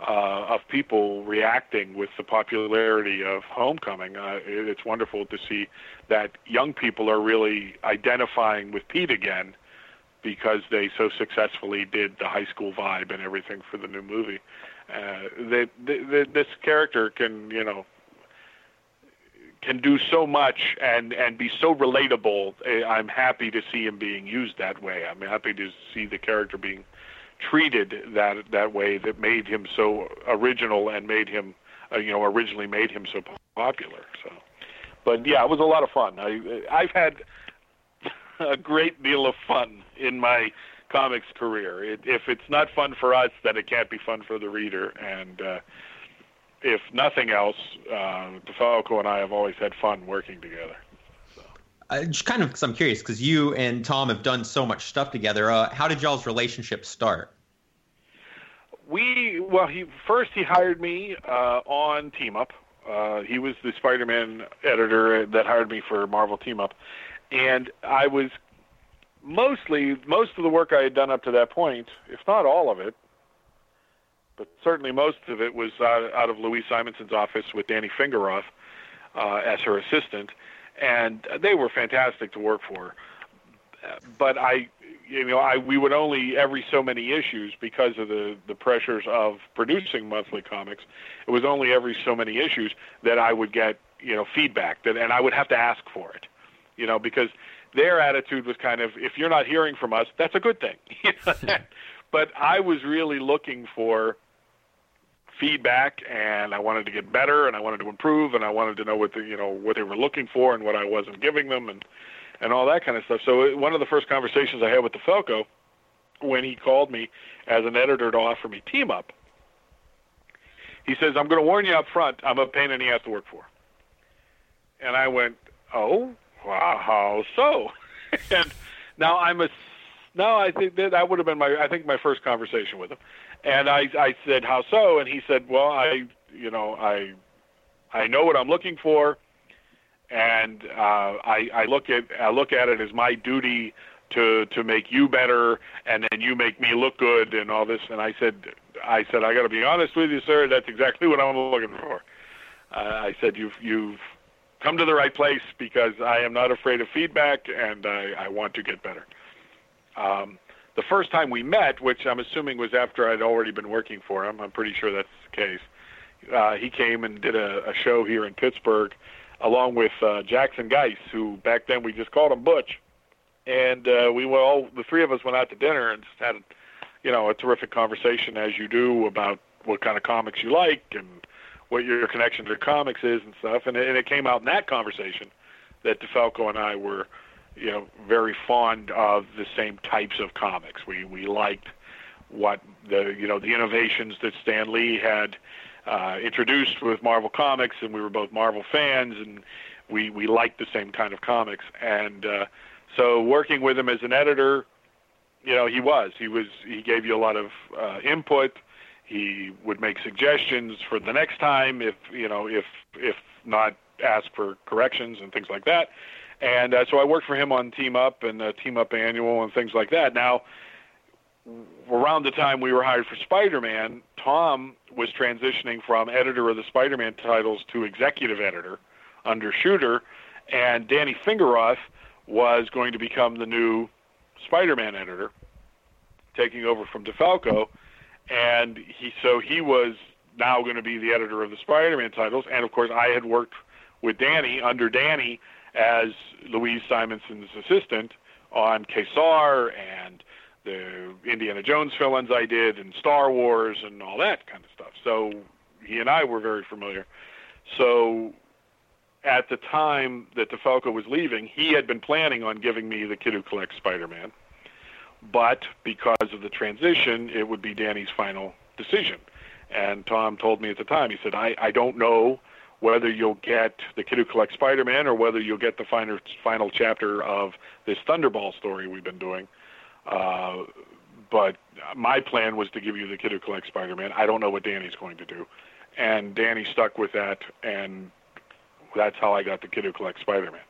uh, of people reacting with the popularity of Homecoming. Uh, it, it's wonderful to see that young people are really identifying with Pete again because they so successfully did the high school vibe and everything for the new movie. Uh, they, they, this character can, you know, can do so much and and be so relatable. Eh, I'm happy to see him being used that way. I'm happy to see the character being treated that that way that made him so original and made him uh, you know originally made him so popular. So, but yeah, it was a lot of fun. I I've had a great deal of fun in my comics career. It, if it's not fun for us, then it can't be fun for the reader. And uh, if nothing else, uh, DeFalco and I have always had fun working together. Uh, just kind of, because I'm curious, because you and Tom have done so much stuff together. Uh, how did y'all's relationship start? We well, he first he hired me uh, on Team Up. Uh, he was the Spider-Man editor that hired me for Marvel Team Up, and I was mostly most of the work I had done up to that point, if not all of it, but certainly most of it was out, out of Louise Simonson's office with Danny Fingeroth uh, as her assistant, and they were fantastic to work for. But I, you know, I we would only every so many issues because of the the pressures of producing monthly comics. It was only every so many issues that I would get you know feedback that, and I would have to ask for it, you know, because their attitude was kind of if you're not hearing from us, that's a good thing. but I was really looking for feedback and I wanted to get better and I wanted to improve and I wanted to know what the, you know what they were looking for and what I wasn't giving them and and all that kind of stuff. So one of the first conversations I had with DeFalco when he called me as an editor to offer me team up, he says, "I'm going to warn you up front. I'm a pain in the ass to work for." And I went, "Oh, wow, how so?" and now I'm a now I think that that would have been my I think my first conversation with him. And I, I said, how so? And he said, well, I, you know, I, I know what I'm looking for. and uh, I, I look at I look at it as my duty to to make you better, and then you make me look good, and all this. And I said, I said, I got to be honest with you, sir. That's exactly what I'm looking for. Uh, I said, you've you've come to the right place because I am not afraid of feedback, and I, I want to get better. Um, the first time we met, which I'm assuming was after I'd already been working for him, I'm pretty sure that's the case. Uh, he came and did a, a show here in Pittsburgh, along with uh, Jackson Guice, who back then we just called him Butch, and uh, we were all the three of us went out to dinner and just had, you know, a terrific conversation as you do about what kind of comics you like and what your connection to comics is and stuff. And it, and it came out in that conversation that DeFalco and I were you know, very fond of the same types of comics. We we liked what the you know the innovations that Stan Lee had uh, introduced with Marvel Comics, and we were both Marvel fans, and we we liked the same kind of comics. And uh, so working with him as an editor, you know, he was he was he gave you a lot of uh, input. He would make suggestions for the next time if you know if if not ask for corrections and things like that. And uh, so I worked for him on Team Up and uh, Team Up Annual and things like that. Now, around the time we were hired for Spider-Man, Tom was transitioning from editor of the Spider-Man titles to executive editor under Shooter, and Danny Fingeroth was going to become the new Spider-Man editor, taking over from DeFalco. And he so he was now going to be the editor of the Spider-Man titles, and of course I had worked with Danny under Danny as Louise Simonson's assistant on Ka-Zar and the Indiana Jones villains I did and Star Wars and all that kind of stuff. So he and I were very familiar. So at the time that DeFalco was leaving, he had been planning on giving me the Kid Who Collects Spider-Man. But because of the transition, it would be Danny's final decision. And Tom told me at the time, he said, I, I don't know whether you'll get the Kid Who Collects Spider-Man or whether you'll get the final final chapter of this Thunderball story we've been doing. Uh, but my plan was to give you the Kid Who Collects Spider-Man. I don't know what Danny's going to do, and Danny stuck with that, and that's how I got the Kid Who Collects Spider-Man.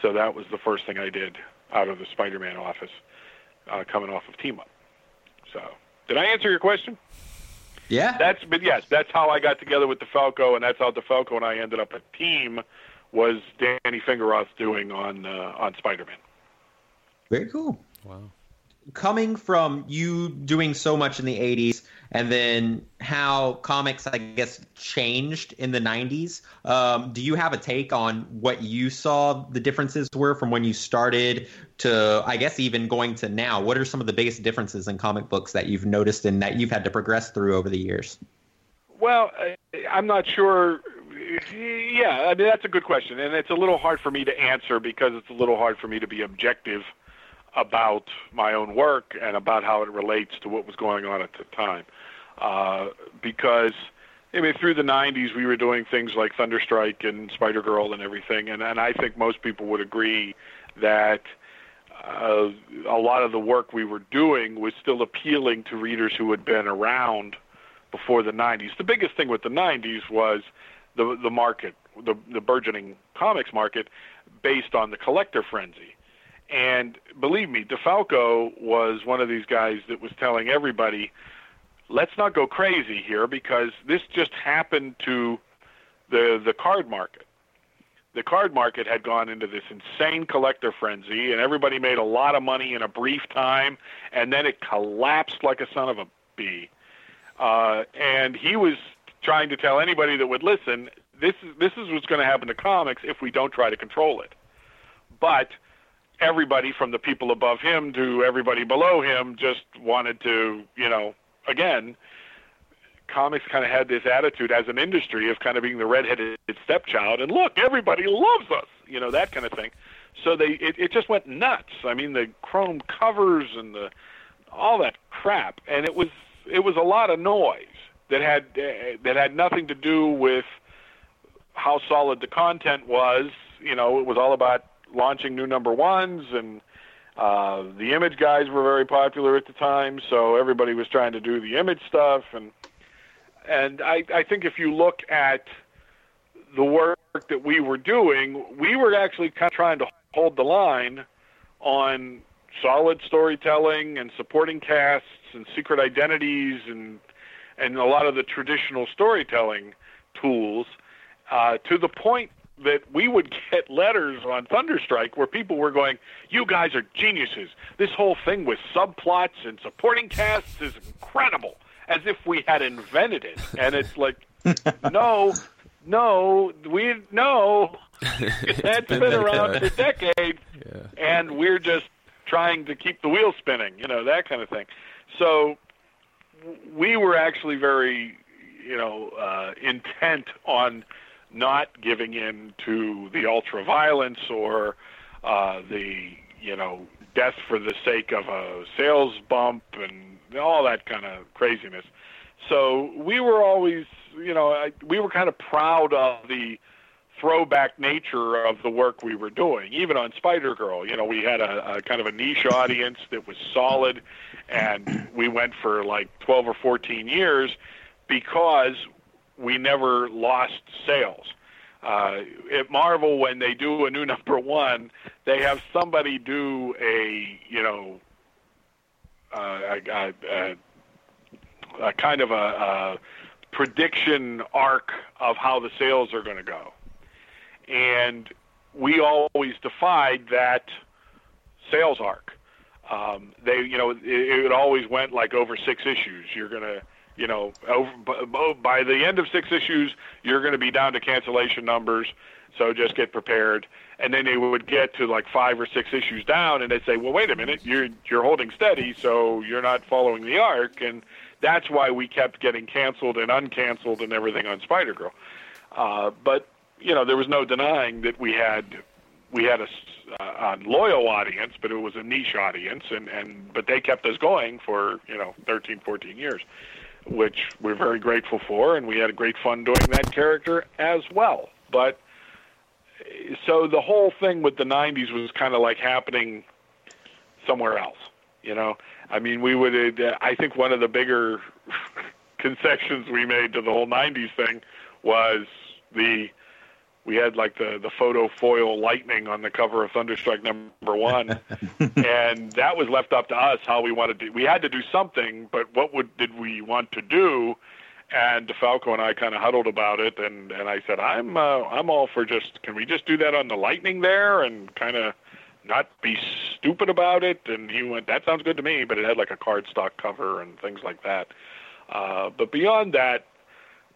So that was the first thing I did out of the Spider-Man office, uh, coming off of Team Up. So, did I answer your question? Yeah. That's but yes, that's how I got together with DeFalco, and that's how DeFalco and I ended up a team. Was Danny Fingeroth doing on uh, on Spider-Man? Very cool. Wow. Coming from you doing so much in the 80s and then how comics, I guess, changed in the 90s, um, do you have a take on what you saw the differences were from when you started to, I guess, even going to now? What are some of the biggest differences in comic books that you've noticed and that you've had to progress through over the years? Well, I'm not sure. Yeah, I mean that's a good question, and it's a little hard for me to answer because it's a little hard for me to be objective about my own work and about how it relates to what was going on at the time. Uh, because I mean, through the '90s, we were doing things like Thunderstrike and Spider Girl and everything, and and I think most people would agree that uh, a lot of the work we were doing was still appealing to readers who had been around before the '90s. The biggest thing with the '90s was the the market, the the burgeoning comics market, based on the collector frenzy. And believe me, DeFalco was one of these guys that was telling everybody, let's not go crazy here because this just happened to the the card market. The card market had gone into this insane collector frenzy, and everybody made a lot of money in a brief time, and then it collapsed like a son of a bee. Uh, and he was trying to tell anybody that would listen, this is this is what's going to happen to comics if we don't try to control it. But everybody from the people above him to everybody below him just wanted to, you know, again, comics kind of had this attitude as an industry of kind of being the redheaded stepchild and look, everybody loves us, you know, that kind of thing. So they it, it just went nuts. I mean, the chrome covers and the all that crap, and it was it was a lot of noise that had uh, that had nothing to do with how solid the content was. You know, it was all about launching new number ones, and uh, the image guys were very popular at the time, so everybody was trying to do the image stuff, and and I, I think if you look at the work that we were doing, we were actually kind of trying to hold the line on solid storytelling and supporting casts and secret identities and and a lot of the traditional storytelling tools uh, to the point that we would get letters on Thunderstrike where people were going, "You guys are geniuses. This whole thing with subplots and supporting casts is incredible," as if we had invented it. And it's like, no, no, we no. That's been, been around for decades, yeah. and we're just trying to keep the wheel spinning. You know that kind of thing. So we were actually very, you know, uh, intent on not giving in to the ultra violence or uh, the you know death for the sake of a sales bump and all that kind of craziness. So we were always, you know, I, we were kind of proud of the throwback nature of the work we were doing. Even on Spider Girl, you know, we had a, a kind of a niche audience that was solid, and we went for like 12 or 14 years because we never lost sales. Uh, at Marvel, when they do a new number one, they have somebody do a you know uh, a, a, a, kind of a, a prediction arc of how the sales are going to go, and we always defied that sales arc. Um, they, you know, it, it always went like over six issues. You're gonna you know, over, by the end of six issues, you're going to be down to cancellation numbers. So just get prepared. And then they would get to like five or six issues down, and they'd say, "Well, wait a minute, you're you're holding steady, so you're not following the arc." And that's why we kept getting canceled and uncanceled and everything on Spider Girl. Uh, but you know, there was no denying that we had we had a, a loyal audience, but it was a niche audience, and and but they kept us going for you know 13, 14 years which we're very grateful for, and we had a great fun doing that character as well. But so the whole thing with the 90s was kind of like happening somewhere else, you know. I mean, we would. Uh, I think one of the bigger concessions we made to the whole 90s thing was the we had like the the photo foil lightning on the cover of Thunderstrike number one, and that was left up to us how we wanted to. We had to do something, but what would did we want to do? And DeFalco and I kind of huddled about it, and and I said, I'm uh, I'm all for just can we just do that on the lightning there and kind of not be stupid about it? And he went, that sounds good to me, but it had like a cardstock cover and things like that. Uh, but beyond that,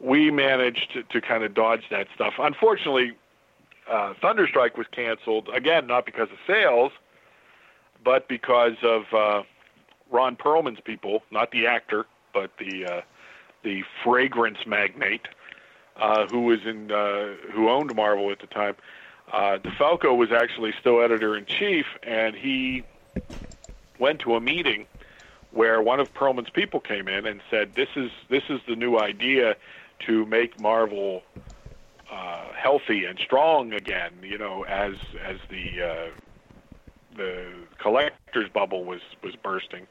we managed to, to kind of dodge that stuff. Unfortunately, uh, Thunderstrike was canceled again, not because of sales, but because of uh, Ron Perelman's people, not the actor, but the uh, the fragrance magnate uh, who was in uh, who owned Marvel at the time. Uh, DeFalco was actually still editor in chief, and he went to a meeting where one of Perelman's people came in and said, "This is this is the new idea to make Marvel uh, healthy and strong again. You know, as as the uh, the collector's bubble was was bursting,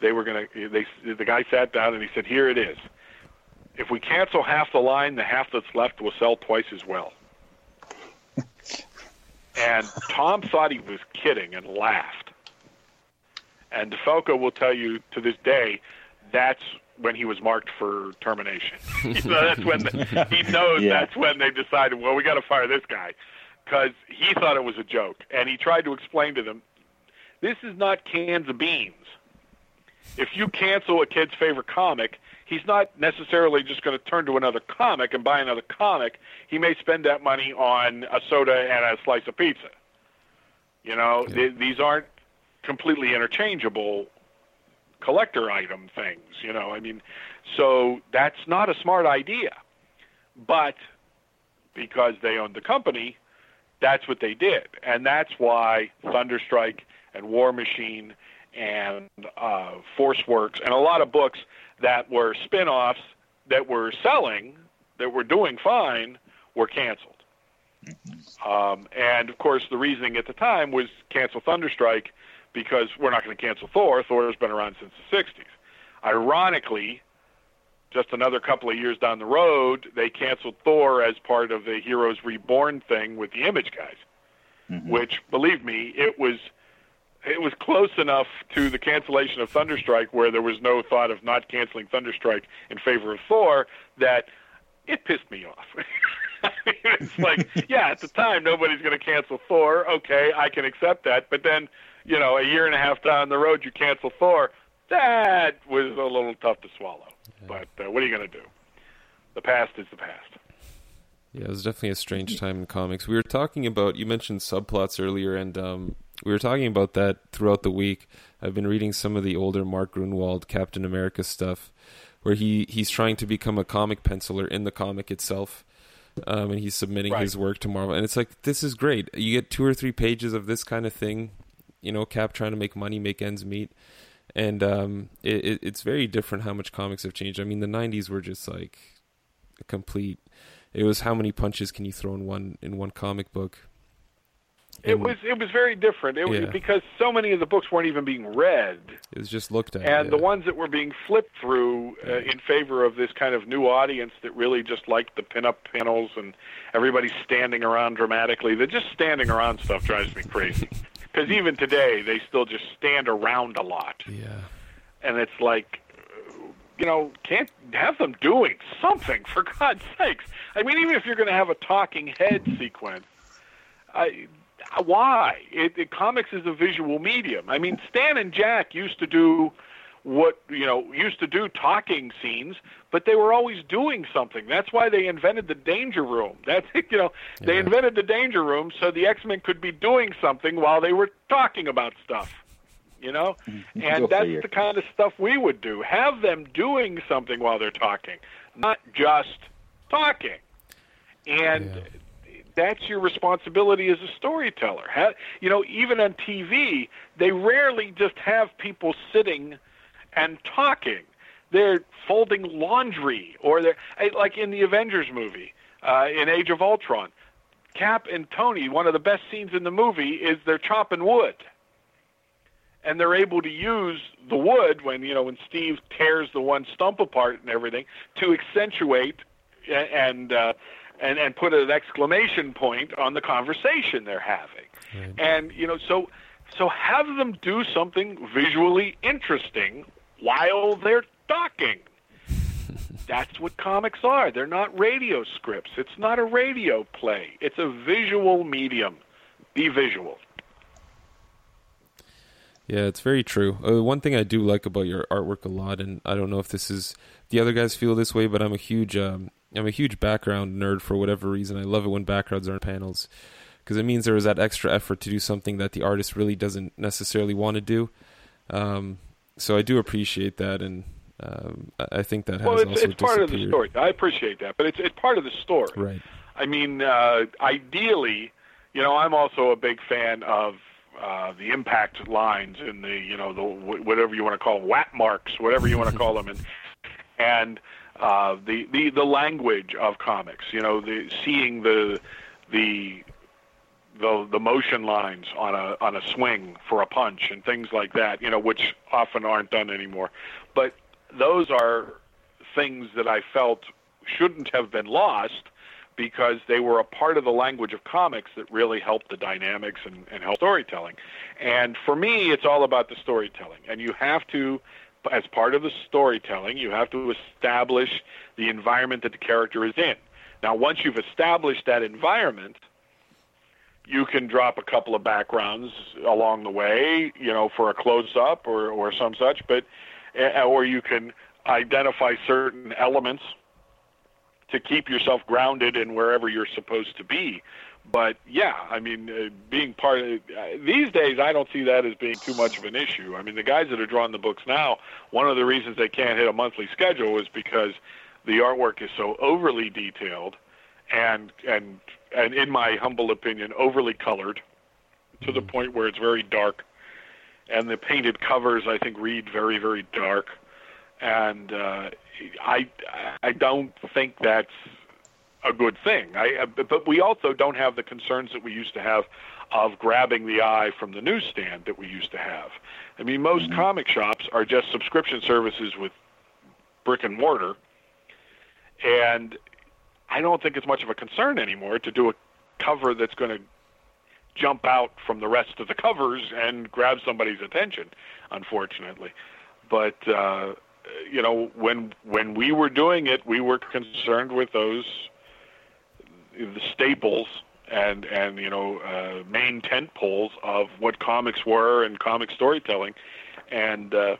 they were gonna. They the guy sat down and he said, "Here it is. If we cancel half the line, the half that's left will sell twice as well." and Tom thought he was kidding and laughed. And DeFalco will tell you to this day that's when he was marked for termination. so that's when the, he knows yeah. that's when they decided, well, we got to fire this guy because he thought it was a joke, and he tried to explain to them, this is not cans of beans. If you cancel a kid's favorite comic, he's not necessarily just going to turn to another comic and buy another comic. He may spend that money on a soda and a slice of pizza. You know, yeah. th- these aren't completely interchangeable collector item things, you know. I mean, so that's not a smart idea. But because they owned the company, that's what they did. And that's why Thunderstrike and War Machine and uh, Forceworks and a lot of books that were spin offs that were selling, that were doing fine, were canceled. Um, and of course, the reasoning at the time was cancel Thunderstrike because we're not going to cancel Thor. Thor has been around since the 60s. Ironically, just another couple of years down the road, they canceled Thor as part of the Heroes Reborn thing with the Image guys, Mhm. which, believe me, it was it was close enough to the cancellation of Thunderstrike, where there was no thought of not canceling Thunderstrike in favor of Thor, that it pissed me off. I mean, it's like, yeah, at the time nobody's going to cancel Thor. Okay, I can accept that. But then, you know, a year and a half down the road, you cancel Thor. That was a little tough to swallow. But uh, what are you going to do? The past is the past. Yeah, it was definitely a strange time in comics. We were talking about you mentioned subplots earlier, and um, we were talking about that throughout the week. I've been reading some of the older Mark Gruenwald Captain America stuff, where he he's trying to become a comic penciler in the comic itself, um, and he's submitting Right. his work to Marvel. And it's like this is great. You get two or three pages of this kind of thing, you know, Cap trying to make money, make ends meet. And um, it, it, it's very different how much comics have changed. I mean, the '90s were just like a complete it was how many punches can you throw in one in one comic book It was it was very different. It was Yeah. because so many of the books weren't even being read. it was just looked at and the ones that were being flipped through uh, in favor of this kind of new audience that really just liked the pinup panels and everybody standing around dramatically. The just standing around stuff drives me crazy. Because even today, they still just stand around a lot, yeah and it's like, you know, can't have them doing something for God's sakes. I mean, even if you're going to have a talking head sequence, I, why? It, it, comics is a visual medium. I mean, Stan and Jack used to do what you know used to do talking scenes, but they were always doing something. That's why they invented the Danger Room. That's you know they invented the Danger Room so the X Men could be doing something while they were talking about stuff. You know, mm-hmm. Go and that's the kind of stuff we would do. Have them doing something while they're talking, not just talking. And Yeah. that's your responsibility as a storyteller. You know, even on TV, they rarely just have people sitting and talking. They're folding laundry, or they're eh, like in the Avengers movie, uh, in Age of Ultron. Cap and Tony, one of the best scenes in the movie is they're chopping wood. And they're able to use the wood when you know when Steve tears the one stump apart and everything to accentuate and uh, and and put an exclamation point on the conversation they're having. Right. And you know, so so have them do something visually interesting while they're talking. That's what comics are. They're not radio scripts. It's not a radio play. It's a visual medium. Be visual. Yeah, it's very true. Uh, one thing I do like about your artwork a lot, and I don't know if this is the other guys feel this way, but I'm a huge um, I'm a huge background nerd for whatever reason. I love it when backgrounds are in panels because it means there was that extra effort to do something that the artist really doesn't necessarily want to do. Um, so I do appreciate that, and um, I think that has Well, it's, also it's part of the story. I appreciate that, but it's it's part of the story. Right. I mean, uh, ideally, you know, I'm also a big fan of uh, the impact lines and the, you know, the whatever you want to call them, whack marks, whatever you want to call them, and and uh, the the the language of comics. You know, the seeing the the the the motion lines on a on a swing for a punch and things like that. You know, which often aren't done anymore, but those are things that I felt shouldn't have been lost because they were a part of the language of comics that really helped the dynamics and, and helped storytelling. And for me, it's all about the storytelling. And you have to, as part of the storytelling, you have to establish the environment that the character is in. Now, once you've established that environment, you can drop a couple of backgrounds along the way, you know, for a close up or, or some such, but uh, or you can identify certain elements to keep yourself grounded in wherever you're supposed to be. But yeah, I mean, uh, being part of uh, these days, I don't see that as being too much of an issue. I mean, the guys that are drawing the books now, one of the reasons they can't hit a monthly schedule is because the artwork is so overly detailed and and and in my humble opinion, overly colored to the hmm. point where it's very dark, and the painted covers I think read very very dark, and uh, I I don't think that's a good thing. I uh, but we also don't have the concerns that we used to have of grabbing the eye from the newsstand that we used to have. I mean, most mm-hmm. comic shops are just subscription services with brick and mortar. And I don't think it's much of a concern anymore to do a cover that's going to jump out from the rest of the covers and grab somebody's attention. Unfortunately, but uh, you know when when we were doing it, we were concerned with those the staples and and you know uh, main tent poles of what comics were and comic storytelling. And uh,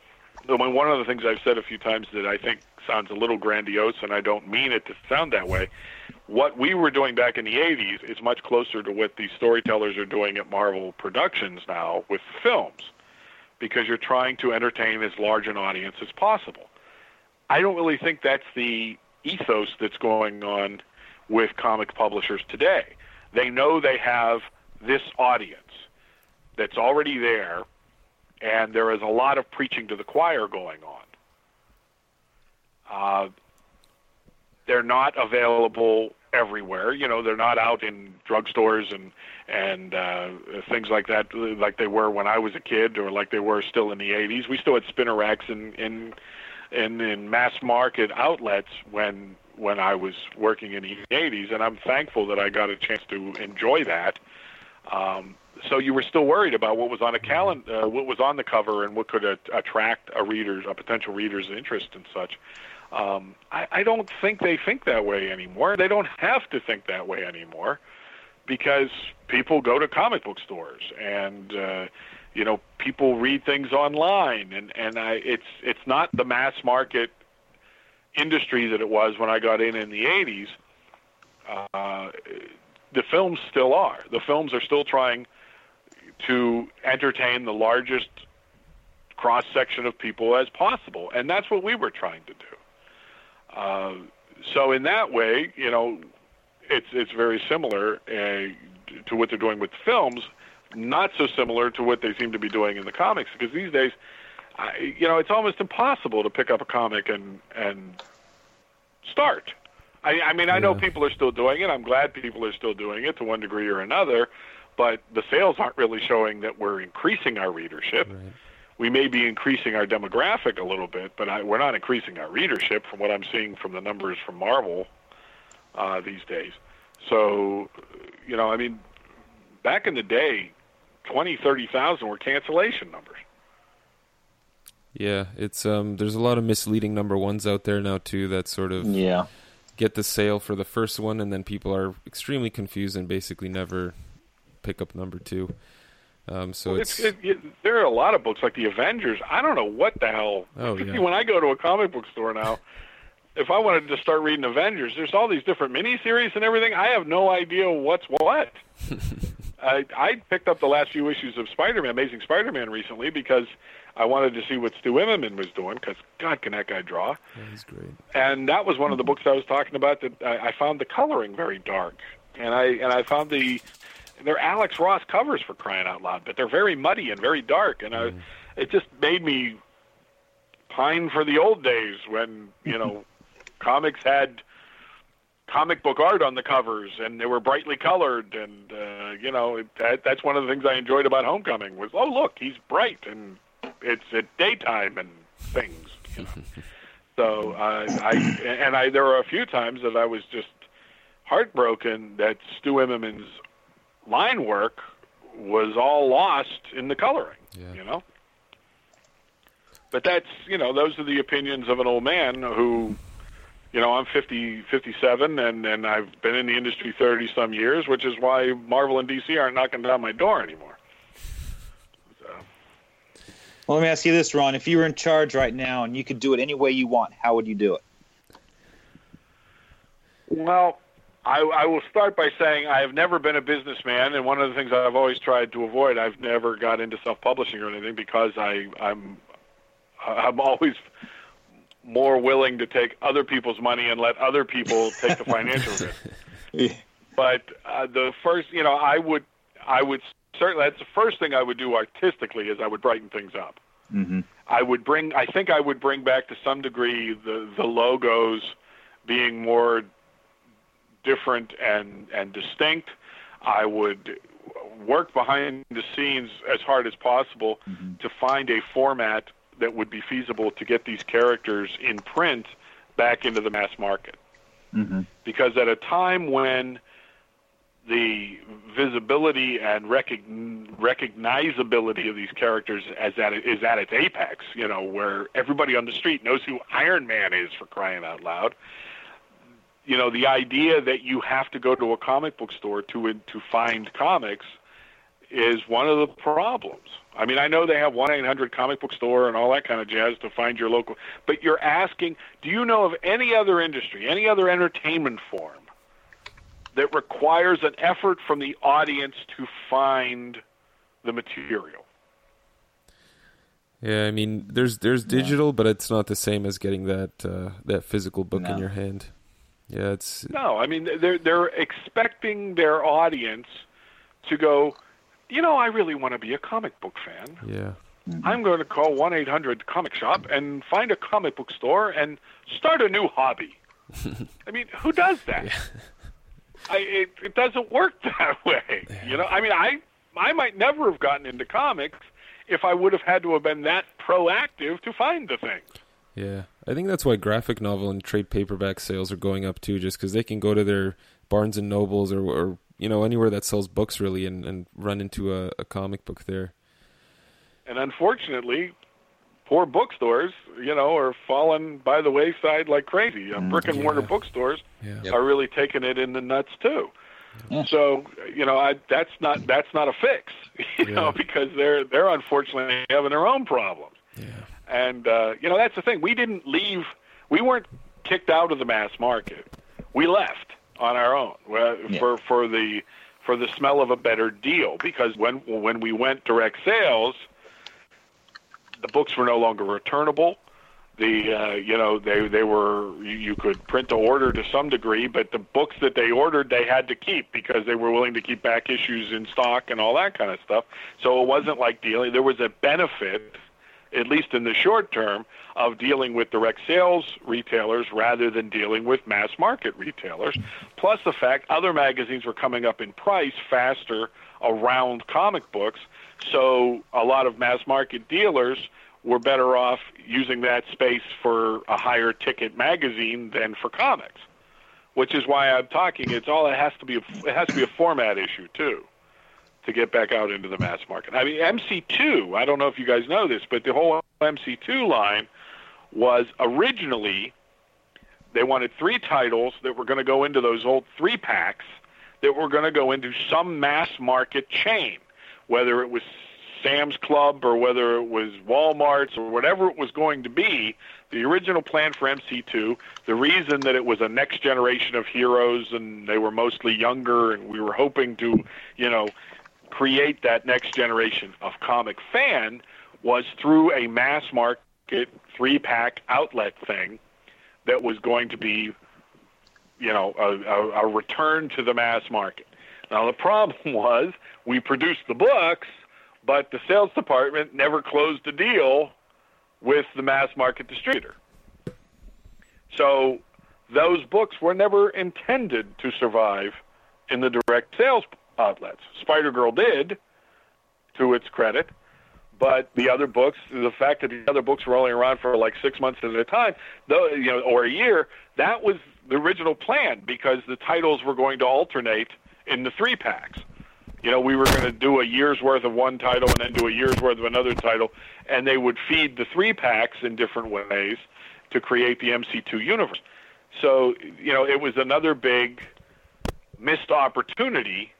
one of the things I've said a few times that I think sounds a little grandiose, and I don't mean it to sound that way. What we were doing back in the 80s is much closer to what these storytellers are doing at Marvel Productions now with films, because you're trying to entertain as large an audience as possible. I don't really think that's the ethos that's going on with comic publishers today. They know they have this audience that's already there, and there is a lot of preaching to the choir going on. Uh, they're not available everywhere. You know, they're not out in drugstores and and uh, things like that, like they were when I was a kid, or like they were still in the '80s. We still had spinner racks in in in, in mass market outlets when when I was working in the 80s, and I'm thankful that I got a chance to enjoy that. Um, so you were still worried about what was on a calendar, uh, what was on the cover, and what could a- attract a reader's, a potential reader's interest and such. Um, I, I don't think they think that way anymore. They don't have to think that way anymore because people go to comic book stores and uh, you know people read things online and and I, it's it's not the mass market industry that it was when I got in in the 80s, uh, the films still are. The films are still trying to entertain the largest cross section of people as possible, and that's what we were trying to do. Uh, so in that way, you know, it's it's very similar uh, to what they're doing with films. Not so similar to what they seem to be doing in the comics, because these days I, you know, it's almost impossible to pick up a comic and and start. I, I mean, I know people are still doing it. I'm glad people are still doing it to one degree or another, but the sales aren't really showing that we're increasing our readership. Right. We may be increasing our demographic a little bit, but I, we're not increasing our readership from what I'm seeing from the numbers from Marvel uh, these days. So, you know, I mean, back in the day, twenty, thirty thousand were cancellation numbers. Yeah, it's um. There's a lot of misleading number ones out there now too. That sort of Yeah. get the sale for the first one, and then people are extremely confused and basically never pick up number two. Um. So Well, it's, it's, it, it, there are a lot of books like the Avengers. I don't know what the hell. Oh, yeah. When I go to a comic book store now, if I wanted to start reading Avengers, there's all these different miniseries and everything. I have no idea what's what. I, I picked up the last few issues of Spider-Man, Amazing Spider-Man, recently because I wanted to see what Stu Immonen was doing. Because God, can that guy draw? yeah, he's great. and that was one of the books I was talking about. That I, I found the coloring very dark, and I and I found the they're Alex Ross covers for crying out loud, but they're very muddy and very dark, and I, it just made me pine for the old days when you know comics had comic book art on the covers and they were brightly colored. And uh, you know it, that, that's one of the things I enjoyed about Homecoming was oh look he's bright and it's at daytime and things. You know. So uh, I and I there were a few times that I was just heartbroken that Stu Immonen's line work was all lost in the coloring. Yeah. You know. But that's you know those are the opinions of an old man who, you know, I'm 50, 57, and and I've been in the industry thirty some years, which is why Marvel and DC aren't knocking down my door anymore. So, Well, let me ask you this, Ron. If you were in charge right now and you could do it any way you want, how would you do it? Well, I, I will start by saying I have never been a businessman, and one of the things I've always tried to avoid. I've never got into self-publishing or anything because I, I'm, I'm always more willing to take other people's money and let other people take the financial risk. But uh, the first, you know, I would, I would certainly. That's the first thing I would do artistically is I would brighten things up. Mm-hmm. I would bring. I think I would bring back to some degree the the logos being more different and and distinct. I would work behind the scenes as hard as possible to find a format that would be feasible to get these characters in print back into the mass market. hmm because at a time when the visibility and recogn- recognizability of these characters as at is at its apex, you know, where everybody on the street knows who Iron Man is for crying out loud. You know, the idea that you have to go to a comic book store to to find comics is one of the problems. I mean, I know they have one eight hundred comic book store and all that kind of jazz to find your local, but you're asking, do you know of any other industry, any other entertainment form that requires an effort from the audience to find the material? Yeah, I mean, there's there's digital, but it's not the same as getting that uh, that physical book in your hand. Yeah, it's No, I mean they're they're expecting their audience to go. You know, I really want to be a comic book fan. yeah, mm-hmm. I'm going to call one eight hundred comic shop and find a comic book store and start a new hobby. I mean, who does that? I, it, it doesn't work that way. You know, I mean, I I might never have gotten into comics if I would have had to have been that proactive to find the thing. yeah. I think that's why graphic novel and trade paperback sales are going up too, just because they can go to their Barnes and Nobles or, or you know anywhere that sells books really and, and run into a, a comic book there. And unfortunately, poor bookstores, you know, are falling by the wayside like crazy. Uh, brick and mortar yeah. bookstores Yeah, Yep. are really taking it in the nuts too. Yeah. So you know, I, that's not that's not a fix, you know, because they're they're unfortunately having their own problems. yeah, And uh, you know, that's the thing. We didn't leave. We weren't kicked out of the mass market. We left on our own well, Yeah. for for the for the smell of a better deal. Because when when we went direct sales, the books were no longer returnable. The uh, you know they they were you, you could print to order to some degree, but the books that they ordered they had to keep because they were willing to keep back issues in stock and all that kind of stuff. So it wasn't like dealing. There was a benefit at least in the short term, of dealing with direct sales retailers rather than dealing with mass market retailers. Plus the fact other magazines were coming up in price faster around comic books, so a lot of mass market dealers were better off using that space for a higher ticket magazine than for comics. Which is why I'm talking. It's all it has to be. A, it has to be a format issue too to get back out into the mass market. I mean, MC2, I don't know if you guys know this, but the whole MC2 line was originally they wanted three titles that were going to go into those old three packs that were going to go into some mass market chain, whether it was Sam's Club or whether it was Walmart's or whatever it was going to be. The original plan for MC2, the reason that it was a next generation of heroes and they were mostly younger and we were hoping to, you know, create that next generation of comic fan was through a mass market three pack outlet thing that was going to be you know a, a, a return to the mass market. Now the problem was we produced the books but the sales department never closed a deal with the mass market distributor. So those books were never intended to survive in the direct sales outlets. Spider Girl did, to its credit, but the other books, the fact that the other books were only around for like six months at a time, though you know, or a year, that was the original plan because the titles were going to alternate in the three packs. You know, we were going to do a year's worth of one title and then do a year's worth of another title, and they would feed the three packs in different ways to create the MC2 universe. So, you know, it was another big missed opportunity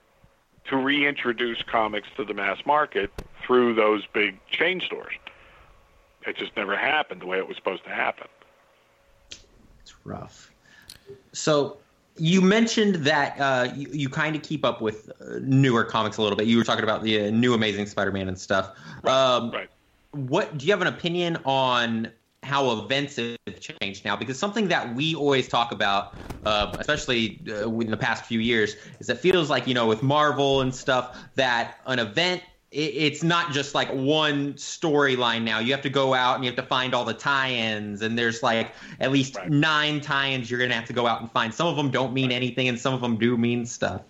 to reintroduce comics to the mass market through those big chain stores. It just never happened the way it was supposed to happen. It's rough. So you mentioned that uh, you, you kind of keep up with uh, newer comics a little bit. You were talking about the uh, new Amazing Spider-Man and stuff. Um, Right. What do you have an opinion on how events have changed now? Because something that we always talk about, uh, especially uh, in the past few years, is it feels like you know with Marvel and stuff that an event it- it's not just like one storyline now. You have to go out and you have to find all the tie-ins, and there's like at least Right. nine tie-ins you're gonna have to go out and find. Some of them don't mean anything, and some of them do mean stuff.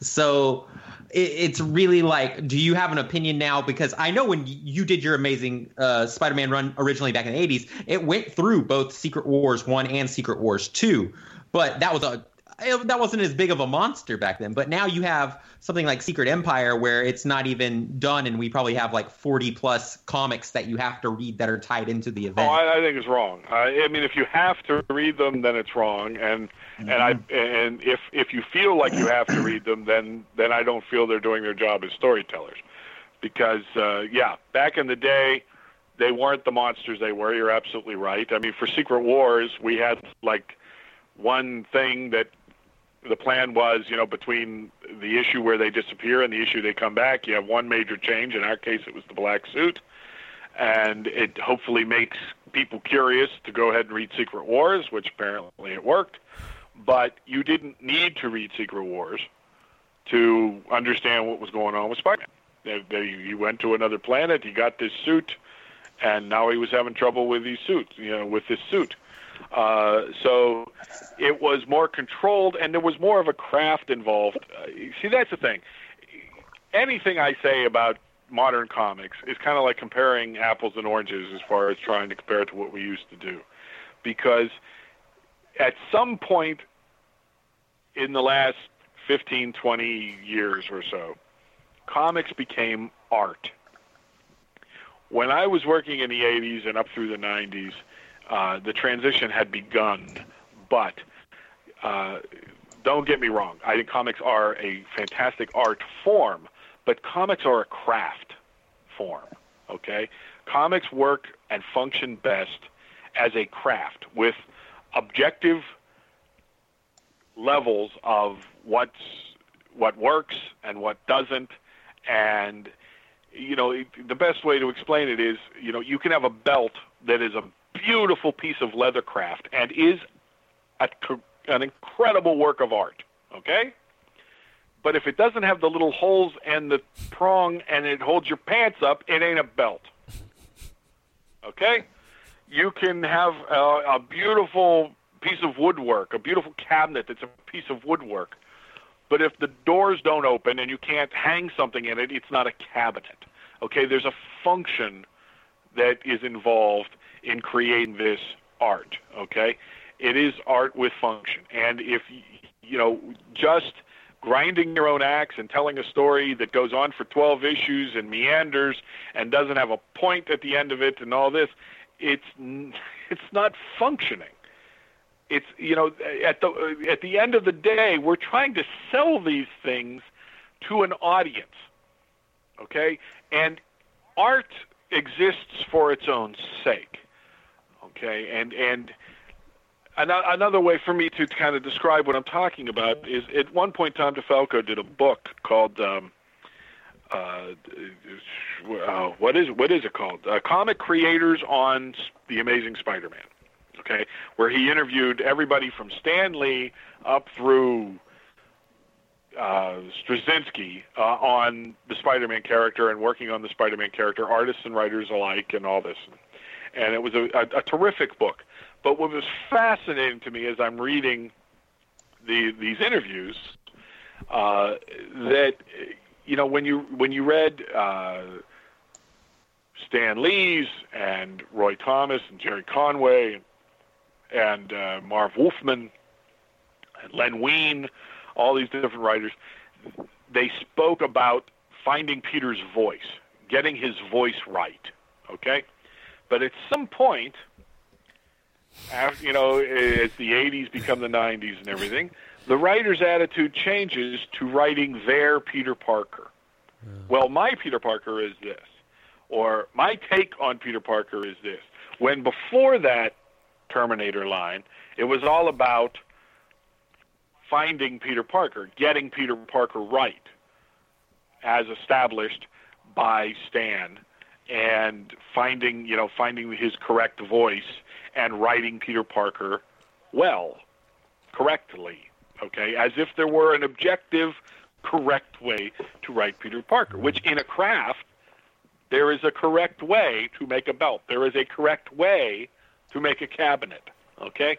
So it's really like, do you have an opinion now? Because I know when you did your amazing uh, Spider-Man run originally back in the '80s, it went through both Secret Wars one and Secret Wars two. but that was a it, that wasn't as big of a monster back then. But now you have something like Secret Empire where it's not even done, and we probably have like 40 plus comics that you have to read that are tied into the event. Oh, I, I think it's wrong. I, I mean, if you have to read them, then it's wrong. And and I and if if you feel like you have to read them, then then I don't feel they're doing their job as storytellers. Because uh, yeah, back in the day, they weren't the monsters they were. You're absolutely right. I mean, for Secret Wars, we had like one thing that the plan was, you know, between the issue where they disappear and the issue they come back, you have one major change. In our case, it was the black suit, and it hopefully makes people curious to go ahead and read Secret Wars, which apparently it worked. But you didn't need to read Secret Wars to understand what was going on with Spider-Man. He went to another planet. He got this suit, and now he was having trouble with these suits. You know, with this suit. Uh, so it was more controlled, and there was more of a craft involved. Uh, see, that's the thing. Anything I say about modern comics is kind of like comparing apples and oranges as far as trying to compare it to what we used to do, because at some point in the last 15, 20 years or so, comics became art. When I was working in the 80s and up through the 90s, uh, the transition had begun, but uh, don't get me wrong. I think comics are a fantastic art form, but comics are a craft form. Okay, comics work and function best as a craft with objective levels of what's what works and what doesn't, and you know the best way to explain it is you know you can have a belt that is a beautiful piece of leather craft and is a, an incredible work of art. Okay? But if it doesn't have the little holes and the prong and it holds your pants up, it ain't a belt. Okay? You can have a, a beautiful piece of woodwork, a beautiful cabinet that's a piece of woodwork. But if the doors don't open and you can't hang something in it, it's not a cabinet. Okay? There's a function that is involved in creating this art. Okay, it is art with function, and if you know just grinding your own axe and telling a story that goes on for 12 issues and meanders and doesn't have a point at the end of it and all this it's it's not functioning. It's you know at the at the end of the day we're trying to sell these things to an audience okay? And art exists for its own sake Okay, and and another way for me to kind of describe what I'm talking about is at one point Tom DeFalco did a book called um, uh, uh, what is what is it called? Uh, Comic Creators on the Amazing Spider-Man. Okay, where he interviewed everybody from Stan Lee up through uh, Straczynski uh, on the Spider-Man character and working on the Spider-Man character, artists and writers alike, and all this and it was a, a, a terrific book. But what was fascinating to me as I'm reading the, these interviews, uh, that you know when you when you read uh, Stan Lee's and Roy Thomas and Gerry Conway and uh, Marv Wolfman and Len Wein, all these different writers, they spoke about finding Peter's voice, getting his voice right. Okay, but at some point, after, you know, as the 80s become the 90s and everything, the writer's attitude changes to writing their Peter Parker. Yeah. Well, my Peter Parker is this, or my take on Peter Parker is this. When before that Terminator line, it was all about finding Peter Parker, getting Peter Parker right, as established by Stan and finding you know finding his correct voice and writing Peter Parker well, correctly, okay, as if there were an objective, correct way to write Peter Parker. Which in a craft, there is a correct way to make a belt. There is a correct way to make a cabinet. Okay.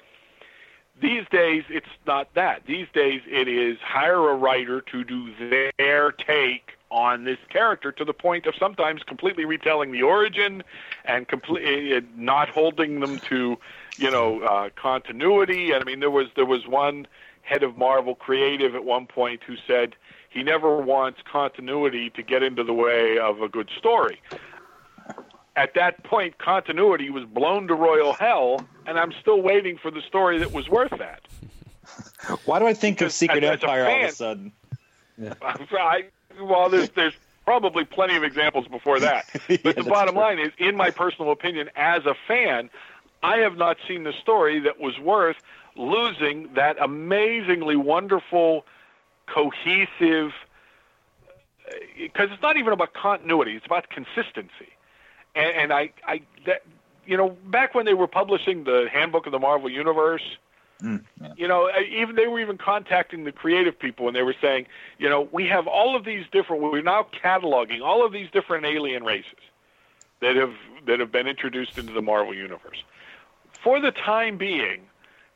These days, it's not that. These days, it is hire a writer to do their take on this character to the point of sometimes completely retelling the origin and completely not holding them to, you know, uh, continuity. And I mean, there was there was one head of Marvel Creative at one point who said he never wants continuity to get into the way of a good story. At that point, continuity was blown to royal hell, and I'm still waiting for the story that was worth that. Why do I think of Secret as- as a Empire all of a sudden? I, well, there's there's probably plenty of examples before that. Yeah, But the bottom true. line is, in my personal opinion, as a fan, I have not seen the story that was worth losing that amazingly wonderful, cohesive. Uh, because it's not even about continuity; it's about consistency. And, and I, I, that, you know, back when they were publishing the Handbook of the Marvel Universe, you know, uh, even they were even contacting the creative people and they were saying, you know, we have all of these different. We're now cataloging all of these different alien races that have that have been introduced into the Marvel universe. For the time being,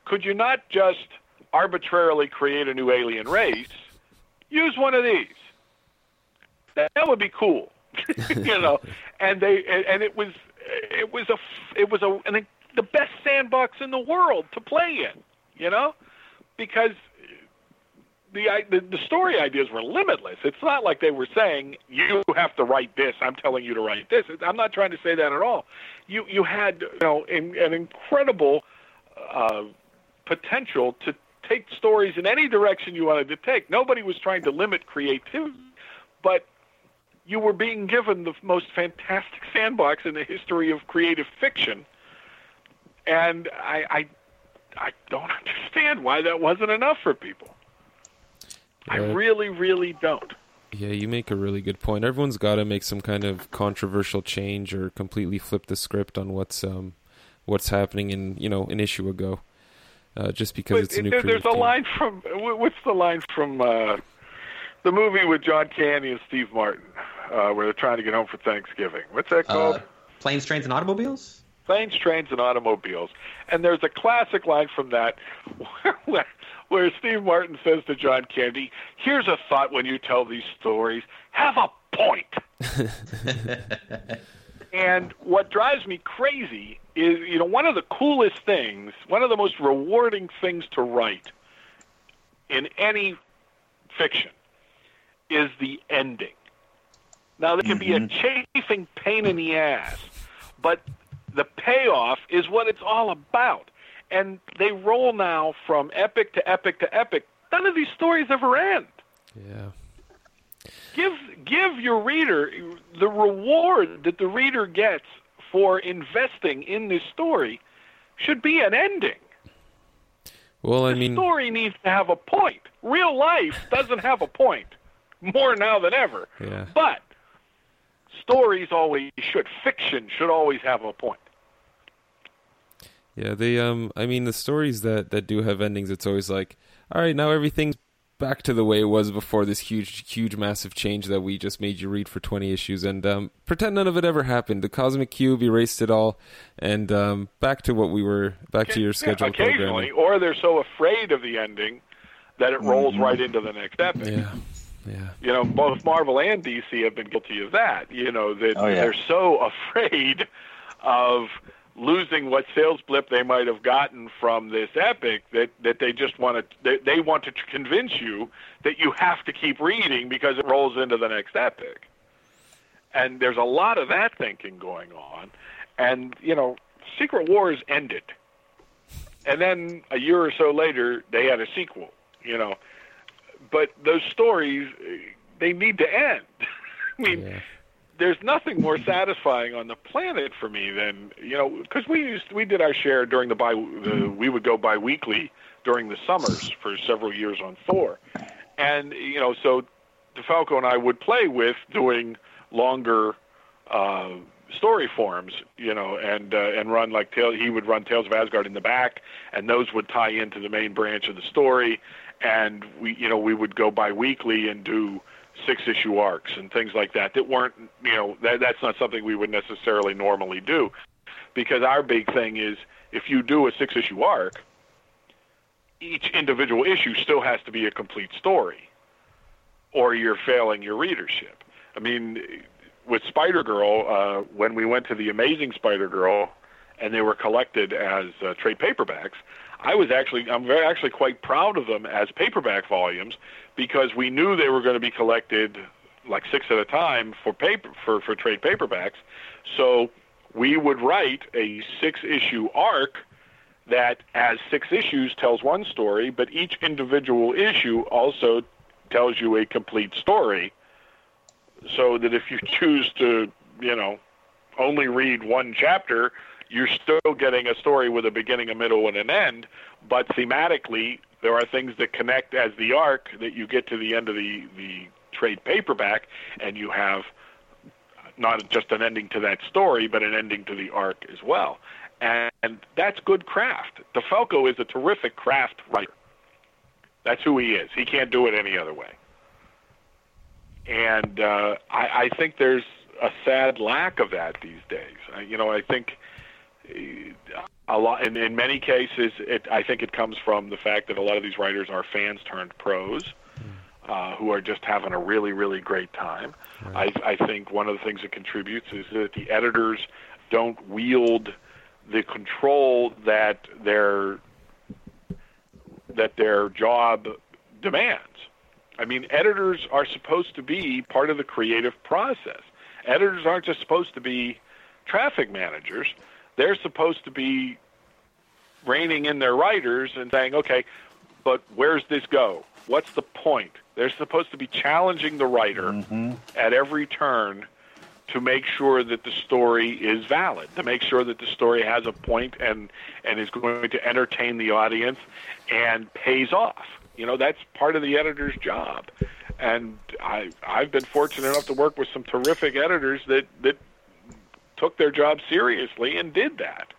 could you not just arbitrarily create a new alien race? Use one of these. That, that would be cool, you know. And they and, and it was it was a it was a an, the best sandbox in the world to play in, you know, because the, the the story ideas were limitless. It's not like they were saying you have to write this. I'm telling you to write this. I'm not trying to say that at all. You you had you know in, an incredible uh, potential to take stories in any direction you wanted to take. Nobody was trying to limit creativity, but you were being given the most fantastic sandbox in the history of creative fiction, and I I, I don't understand why that wasn't enough for people. I really, really don't. Yeah, you make a really good point. Everyone's got to make some kind of controversial change or completely flip the script on what's um what's happening in you know an issue ago. Uh, just because But it's a new there- there's a team. line from what's the line from uh, the movie with John Candy and Steve Martin, uh, where they're trying to get home for Thanksgiving. What's that called? Uh, planes, trains, and automobiles. Planes, Trains, and Automobiles. And there's a classic line from that where, where Steve Martin says to John Candy, Here's a thought when you tell these stories have a point. and what drives me crazy is, you know, one of the coolest things, one of the most rewarding things to write in any fiction is the ending. Now, there can be a mm-hmm. chafing pain in the ass, but the payoff is what it's all about. And they roll now from epic to epic to epic. None of these stories ever end. Yeah. Give give your reader the reward that the reader gets for investing in this story should be an ending. Well, I mean The mean, story needs to have a point. Real life doesn't have a point more now than ever. yeah. But stories always should. Fiction should always have a point. Yeah, they um I mean the stories that that do have endings it's always like all right, now everything's back to the way it was before this huge huge massive change that we just made you read for 20 issues and um pretend none of it ever happened. The cosmic cube erased it all and um back to what we were back to your Yeah, occasionally, programming. or they're so afraid of the ending that it rolls right into the next epic. Yeah. Yeah. You know, both Marvel and DC have been guilty of that. You know that Oh, yeah. they're so afraid of losing what sales blip they might have gotten from this epic that that they just want to they, they want to convince you that you have to keep reading because it rolls into the next epic. And there's a lot of that thinking going on. And you know, Secret Wars ended, and then a year or so later they had a sequel. You know, but those stories they need to end. I mean, Yeah. There's nothing more satisfying on the planet for me than you know because we used we did our share during the bi the, we would go bi-weekly during the summers for several years on Thor, and you know so DeFalco and I would play with doing longer uh, story forms, you know, and uh, and run like Tale. He would run Tales of Asgard in the back, and those would tie into the main branch of the story. And we, you know, we would go bi-weekly and do six issue arcs and things like that that weren't you know that that's not something we would necessarily normally do. Because our big thing is if you do a six issue arc each individual issue still has to be a complete story or you're failing your readership. I mean, with Spider Girl, uh, when we went to the Amazing Spider Girl, and they were collected as uh, trade paperbacks, I was actually I'm very actually quite proud of them as paperback volumes because we knew they were going to be collected like six at a time for paper for for trade paperbacks. So we would write a six issue arc that as six issues tells one story, but each individual issue also tells you a complete story. So that if you choose to, you know, only read one chapter, you're still getting a story with a beginning, a middle, and an end. But thematically, there are things that connect as the arc that you get to the end of the, the trade paperback, and you have not just an ending to that story, but an ending to the arc as well. And that's good craft. DeFalco is a terrific craft writer. That's who he is. He can't do it any other way. And uh, I, I think there's a sad lack of that these days. Uh, you know, I think a lot, in, in many cases, it, I think it comes from the fact that a lot of these writers are fans turned pros. Uh, who are just having a really, really great time. Right. I, I think one of the things that contributes is that the editors don't wield the control that their that their job demands. I mean, editors are supposed to be part of the creative process. Editors aren't just supposed to be traffic managers. They're supposed to be reining in their writers and saying, okay, but where's this go? What's the point? They're supposed to be challenging the writer mm-hmm. at every turn to make sure that the story is valid, to make sure that the story has a point and and is going to entertain the audience and pays off. You know, that's part of the editor's job. And I I've been fortunate enough to work with some terrific editors that that took their job seriously and did that.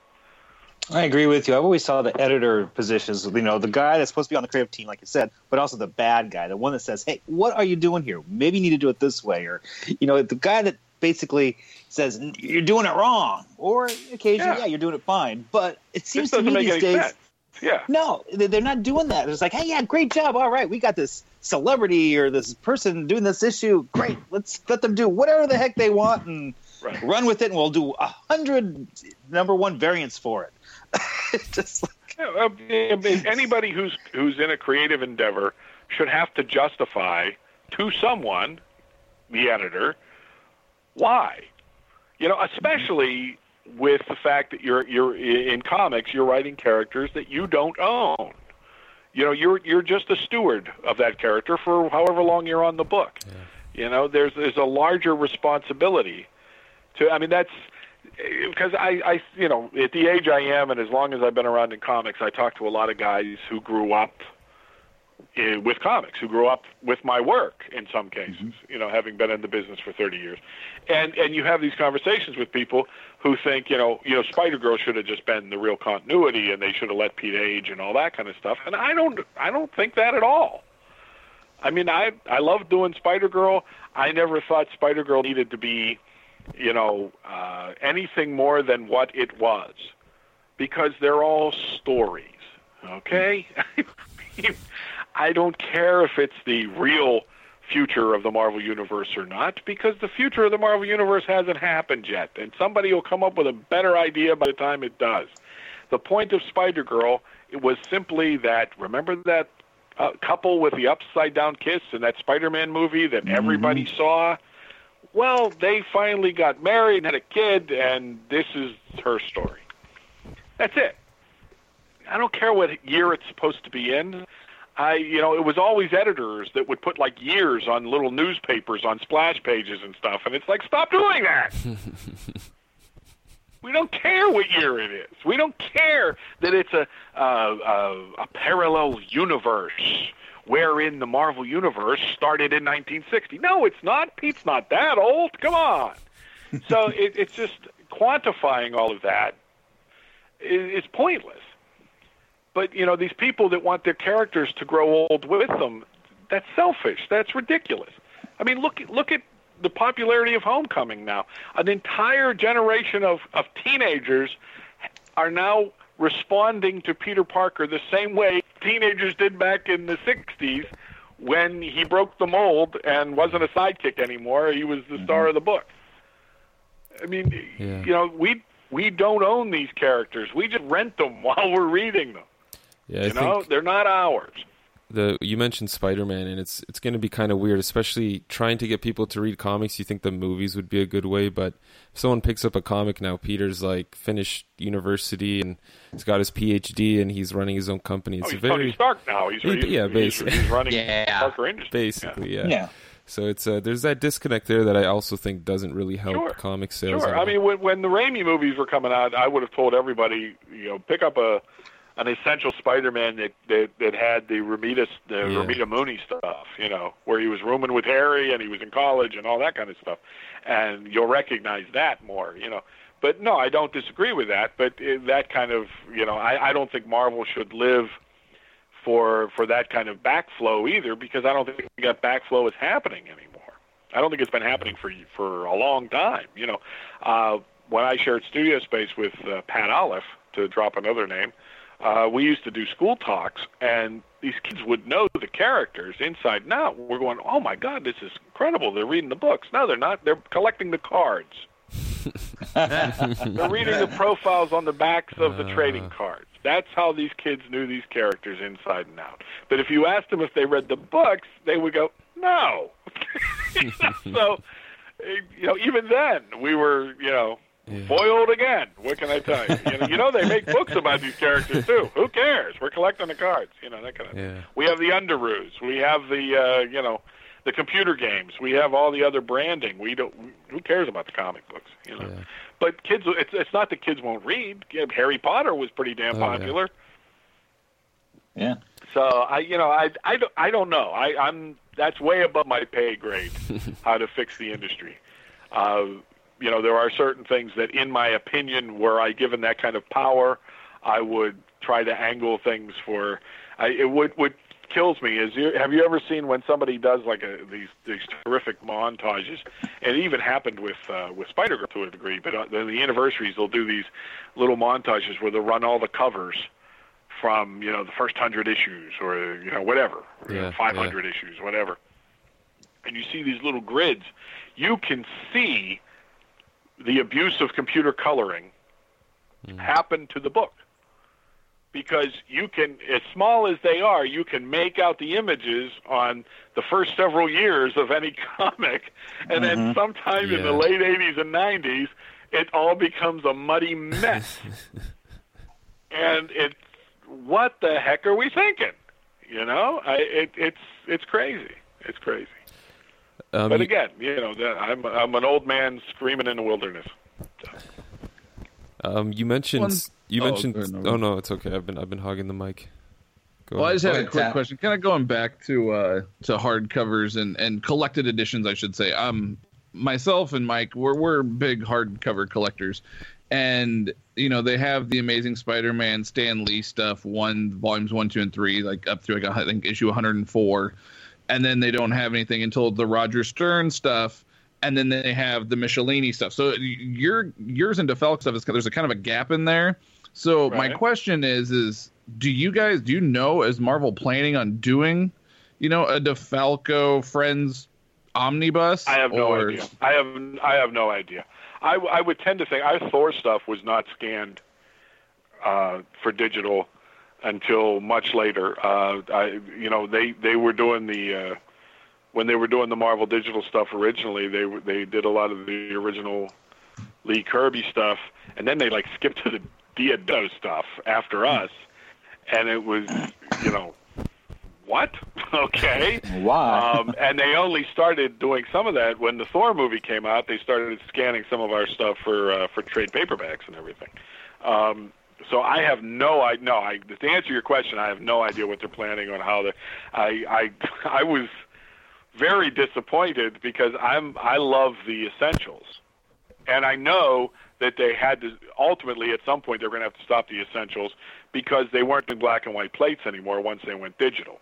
I agree with you. I've always saw the editor positions, you know, the guy that's supposed to be on the creative team, like you said, but also the bad guy, the one that says, "Hey, what are you doing here? Maybe you need to do it this way," or, you know, the guy that basically says you're doing it wrong, or occasionally, yeah, yeah you're doing it fine. But it seems to me these days, sense. yeah, no, they're not doing that. It's like, hey, yeah, great job. All right, we got this celebrity or this person doing this issue. Great, let's let them do whatever the heck they want and right. run with it, and we'll do a hundred number one variants for it just like... yeah, anybody who's who's in a creative endeavor should have to justify to someone, the editor, why. You know, especially with the fact that you're you're in comics, you're writing characters that you don't own. You know, you're you're just a steward of that character for however long you're on the book. Yeah. You know, there's there's a larger responsibility to. I mean, that's because I, I, you know, at the age I am, and as long as I've been around in comics, I talk to a lot of guys who grew up in, eh, with comics, who grew up with my work in some cases. Mm-hmm. You know, having been in the business for 30 years, and and you have these conversations with people who think, you know, you know, Spider Girl should have just been the real continuity, and they should have let Pete age and all that kind of stuff. And I don't, I don't think that at all. I mean, I I love doing Spider Girl. I never thought Spider Girl needed to be you know, uh, anything more than what it was, because they're all stories. Okay, I don't care if it's the real future of the Marvel Universe or not, because the future of the Marvel Universe hasn't happened yet, and somebody will come up with a better idea by the time it does. The point of Spider Girl it was simply that remember that uh, couple with the upside down kiss in that Spider-Man movie that mm-hmm. everybody saw well, they finally got married and had a kid, and this is her story. That's it. I don't care what year it's supposed to be in. I, you know, it was always editors that would put like years on little newspapers on splash pages and stuff, and it's like, stop doing that. we don't care what year it is. We don't care that it's a a, a, a parallel universe wherein the Marvel Universe started in 1960. No, it's not. Pete's not that old. Come on. so it, it's just quantifying all of that is, is pointless. But you know, these people that want their characters to grow old with them, that's selfish. That's ridiculous. I mean, look look at the popularity of Homecoming now. An entire generation of, of teenagers are now responding to Peter Parker the same way teenagers did back in the 60s when he broke the mold and wasn't a sidekick anymore. He was the star mm-hmm. of the book. I mean, Yeah. you know, we we don't own these characters. We just rent them while we're reading them. Yeah, I you know, think they're not ours. The you mentioned Spider-Man, and it's it's going to be kind of weird, especially trying to get people to read comics. You think the movies would be a good way, but if someone picks up a comic now, Peter's like finished university and he's got his PhD and he's running his own company. Oh, It's he's very Tony Stark now. He's, Yeah, he's yeah, basically. he's running Yeah. Parker Industries. basically yeah. Yeah. So it's uh, there's that disconnect there that I also think doesn't really help Sure. comic sales. Sure. I mean, when when the Raimi movies were coming out, I would have told everybody, you know, pick up a an essential Spider-Man that that, that had the Romita the Yeah. Romita Mooney stuff, you know, where he was rooming with Harry and he was in college and all that kind of stuff, and you'll recognize that more, you know. But no, I don't disagree with that. But that kind of, you know, I, I don't think Marvel should live for for that kind of backflow either, because I don't think that backflow is happening anymore. I don't think it's been happening for for a long time. You know, uh, when I shared studio space with uh, Pat Olliffe, to drop another name, uh, we used to do school talks, and these kids would know the characters inside and out. We're going, oh my god, this is incredible! They're reading the books. No, they're not. They're collecting the cards. they're reading the profiles on the backs of the trading cards. That's how these kids knew these characters inside and out. But if you asked them if they read the books, they would go, no. so, eh, you know, even then, we were, you know, foiled again. What can I tell you? You know, you know, they make books about these characters too. Who cares? We're collecting the cards. You know, that kind of thing. Yeah. We have the Underoos. We have the, uh, you know, the computer games. We have all the other branding. We don't. Who cares about the comic books? You know. Yeah. But kids, it's it's not that kids won't read. Harry Potter was pretty damn Oh, yeah. popular. Yeah. So I, you know, I, I, don't, I don't know. I, I'm that's way above my pay grade how to fix the industry. Uh, you know, there are certain things that, in my opinion, were I given that kind of power, I would try to angle things for. I, it would what kills me is you, have you ever seen when somebody does like a, these these terrific montages? And it even happened with uh, with Spider Girl to a degree, but uh, the, the anniversaries they'll do these little montages where they'll run all the covers from you know the first hundred issues or you know whatever, Yeah, five hundred issues, whatever. And you see these little grids, you can see the abuse of computer coloring mm-hmm. happened to the book. Because you can as small as they are you can make out the images on the first several years of any comic. And then mm-hmm. sometime in the late 80s and 90s it all becomes a muddy mess. And it's what the heck are we thinking? You know? I, it, it's it's crazy. It's crazy Um, but again you know i'm i'm an old man screaming in the wilderness Um, you mentioned One- you Oh, mentioned. no, oh no, it's okay. I've been I've been hogging the mic. Go Well, I just had a quick Tap. question. Kind of going back to uh, to hardcovers and, and collected editions, I should say. Um, myself and Mike, we're we're big hardcover collectors, and you know they have the Amazing Spider-Man Stan Lee stuff, one volumes one, two, and three, like up through like I think issue 104, and then they don't have anything until the Roger Stern stuff. And then they have the Michelinie stuff. So your yours and DeFalco stuff is there's a kind of a gap in there. So my question is is do you guys do you know is Marvel planning on doing, you know, a DeFalco Frenz omnibus? I have no or- idea. I have I have no idea. I, I would tend to think our Thor stuff was not scanned uh, for digital until much later. Uh, I, you know, they they were doing the uh, when they were doing the Marvel digital stuff originally. They they did a lot of the original Lee Kirby stuff, and then they like skipped to the Deodato stuff after us, and it was you know what okay Why? um, and they only started doing some of that when the Thor movie came out. They started scanning some of our stuff for uh, for trade paperbacks and everything. Um, so I have no I no I to answer your question, I have no idea what they're planning on how they. I I I was very disappointed because I'm I love the essentials, and I know that they had to ultimately at some point they're going to have to stop the essentials because they weren't in black and white plates anymore once they went digital.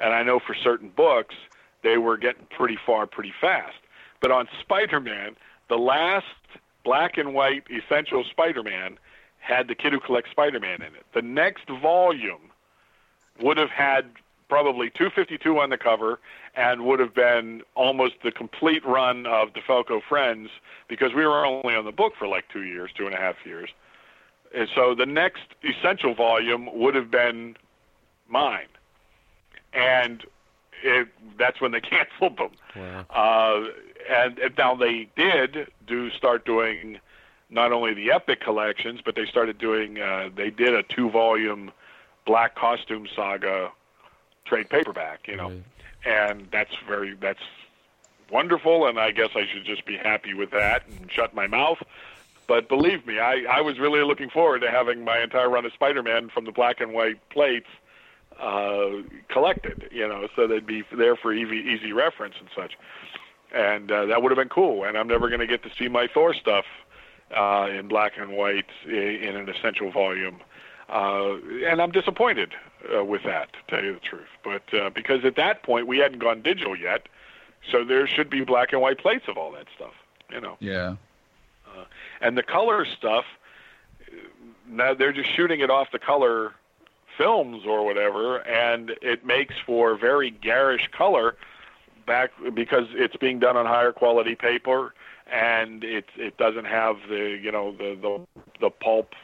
And I know for certain books they were getting pretty far pretty fast. But on Spider-Man, the last black and white essential Spider-Man had the kid who collects Spider-Man in it. The next volume would have had probably 252 on the cover and would have been almost the complete run of DeFalco Frenz because we were only on the book for like two years, two and a half years. And so the next essential volume would have been mine. And it, that's when they canceled them. Wow. Uh, and, and now they did do start doing not only the epic collections, but they started doing. Uh, they did a two-volume Black Costume Saga trade paperback. You know, Right. and that's very that's wonderful. And I guess I should just be happy with that and shut my mouth. But believe me, I, I was really looking forward to having my entire run of Spider-Man from the black and white plates uh, collected, you know, so they'd be there for easy, easy reference and such. And uh, that would have been cool. And I'm never going to get to see my Thor stuff uh, in black and white in an essential volume. Uh, and I'm disappointed uh, with that, to tell you the truth. But uh, because at that point we hadn't gone digital yet, so there should be black and white plates of all that stuff, you know. Yeah. Uh, And the color stuff, now they're just shooting it off the color films or whatever, and it makes for very garish color back because it's being done on higher quality paper and it it doesn't have the you know the the the pulp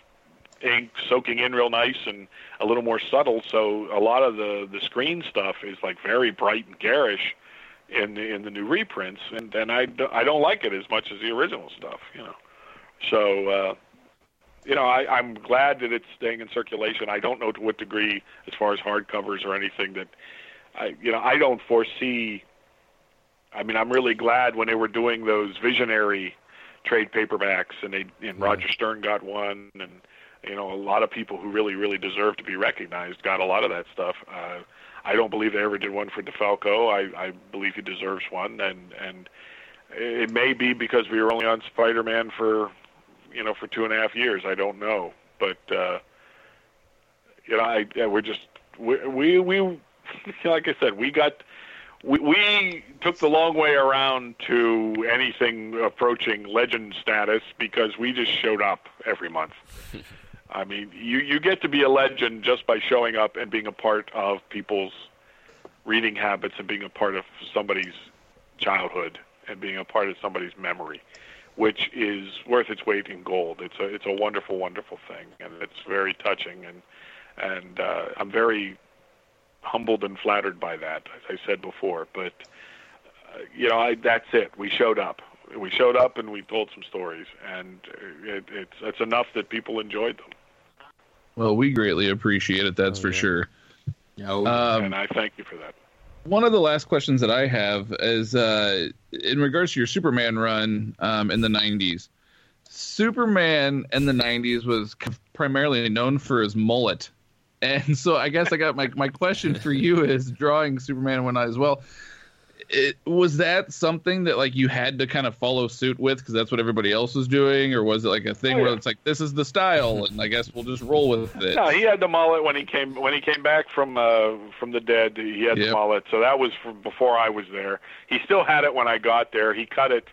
ink soaking in real nice and a little more subtle. So a lot of the the screen stuff is like very bright and garish in the in the new reprints and and I, I don't like it as much as the original stuff you know. So uh you know I I'm glad that it's staying in circulation. I don't know to what degree as far as hardcovers or anything that I you know I don't foresee I mean, I'm really glad when they were doing those visionary trade paperbacks, and they and Roger Stern got one, and you know, a lot of people who really, really deserve to be recognized got a lot of that stuff. Uh, I don't believe they ever did one for DeFalco. I, I believe he deserves one, and and it may be because we were only on Spider-Man for, you know, for two and a half years. I don't know, but uh, you know, I yeah, we're just we we, we like I said, we got we, we took the long way around to anything approaching legend status because we just showed up every month. I mean, you you get to be a legend just by showing up and being a part of people's reading habits and being a part of somebody's childhood and being a part of somebody's memory, which is worth its weight in gold. It's a it's a wonderful, wonderful thing, and it's very touching and and uh, I'm very humbled and flattered by that, as I said before. But uh, you know, I, that's it. We showed up. We showed up and we told some stories, and it, it's it's enough that people enjoyed them. Well, we greatly appreciate it. That's Oh, for yeah. sure. Yo, Um, and I thank you for that. one of the last questions that I have is uh, in regards to your Superman run um, in the 90s. Superman in the 90s was primarily known for his mullet. And so I guess I got my, my question for you is drawing Superman one as well. It, was that something that like you had to kind of follow suit with because that's what everybody else was doing, or was it like a thing Oh, where it's like this is the style and I guess we'll just roll with it? No, he had the mullet when he came when he came back from uh, from the dead. He had the mullet, so that was from before I was there. He still had it when I got there. He cut it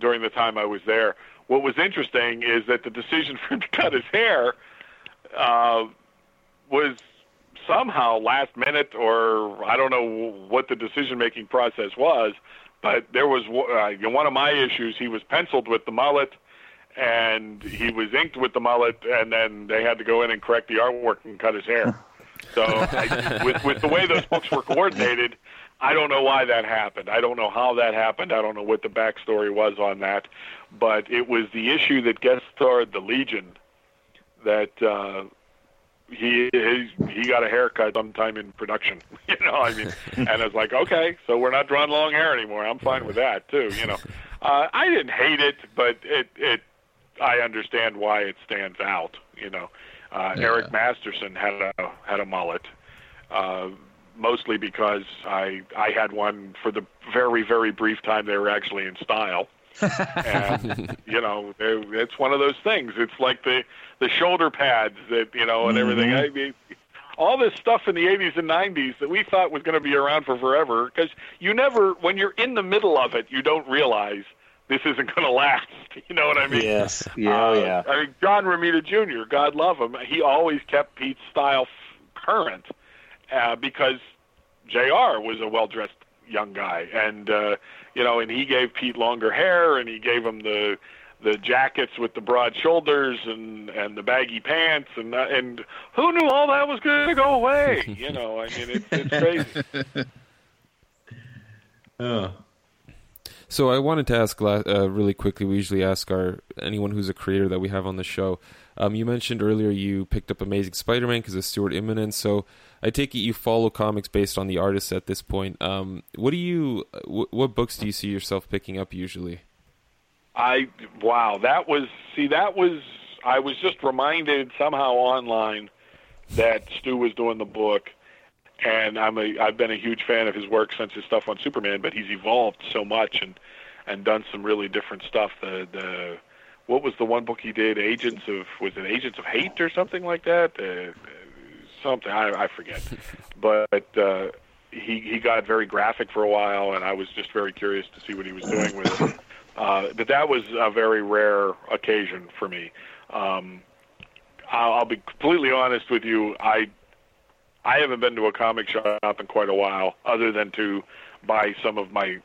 during the time I was there. What was interesting is that the decision for him to cut his hair uh, was somehow last minute, or I don't know what the decision making process was. But there was uh, one of my issues. He was penciled with the mullet and he was inked with the mullet, and then they had to go in and correct the artwork and cut his hair. So, I, with with the way those books were coordinated, I don't know why that happened. I don't know how that happened. I don't know what the backstory was on that, but it was the issue that guest starred the Legion that uh, he he he got a haircut sometime in production. You know, I mean, and I was like, okay, so we're not drawing long hair anymore. I'm fine with that too. You know, uh, I didn't hate it, but it it I understand why it stands out. You know, uh, Yeah. Eric Masterson had a had a mullet, uh, mostly because I I had one for the very very brief time they were actually in style. And you know, it's one of those things. It's like the the shoulder pads that you know and everything. I mean, all this stuff in the 80s and 90s that we thought was going to be around for forever because you never when you're in the middle of it you don't realize this isn't going to last you know what i mean Yes. Yeah. oh, uh, yeah. I mean, John Romita Jr., God love him, he always kept Pete's style current uh, because Jr. was a well dressed young guy, and uh, you know, and he gave Pete longer hair, and he gave him the the jackets with the broad shoulders and and the baggy pants, and uh, and who knew all that was going to go away? You know, I mean, it's it's crazy. Oh. So I wanted to ask uh, really quickly. We usually ask our anyone who's a creator that we have on the show. Um, you mentioned earlier you picked up Amazing Spider-Man because of Stuart Immonen. So I take it you follow comics based on the artists at this point. Um, what do you? Wh- what books do you see yourself picking up usually? I wow, that was see that was I was just reminded somehow online that Stu was doing the book, and I'm a I've been a huge fan of his work since his stuff on Superman, but he's evolved so much and and done some really different stuff. The the what was the one book he did? Agents of was it Agents of Hate or something like that? Uh, something I, I forget, but. uh he he got very graphic for a while, and I was just very curious to see what he was doing with it. Uh, but that was a very rare occasion for me. Um, I'll, I'll be completely honest with you. I I haven't been to a comic shop in quite a while, other than to buy some of my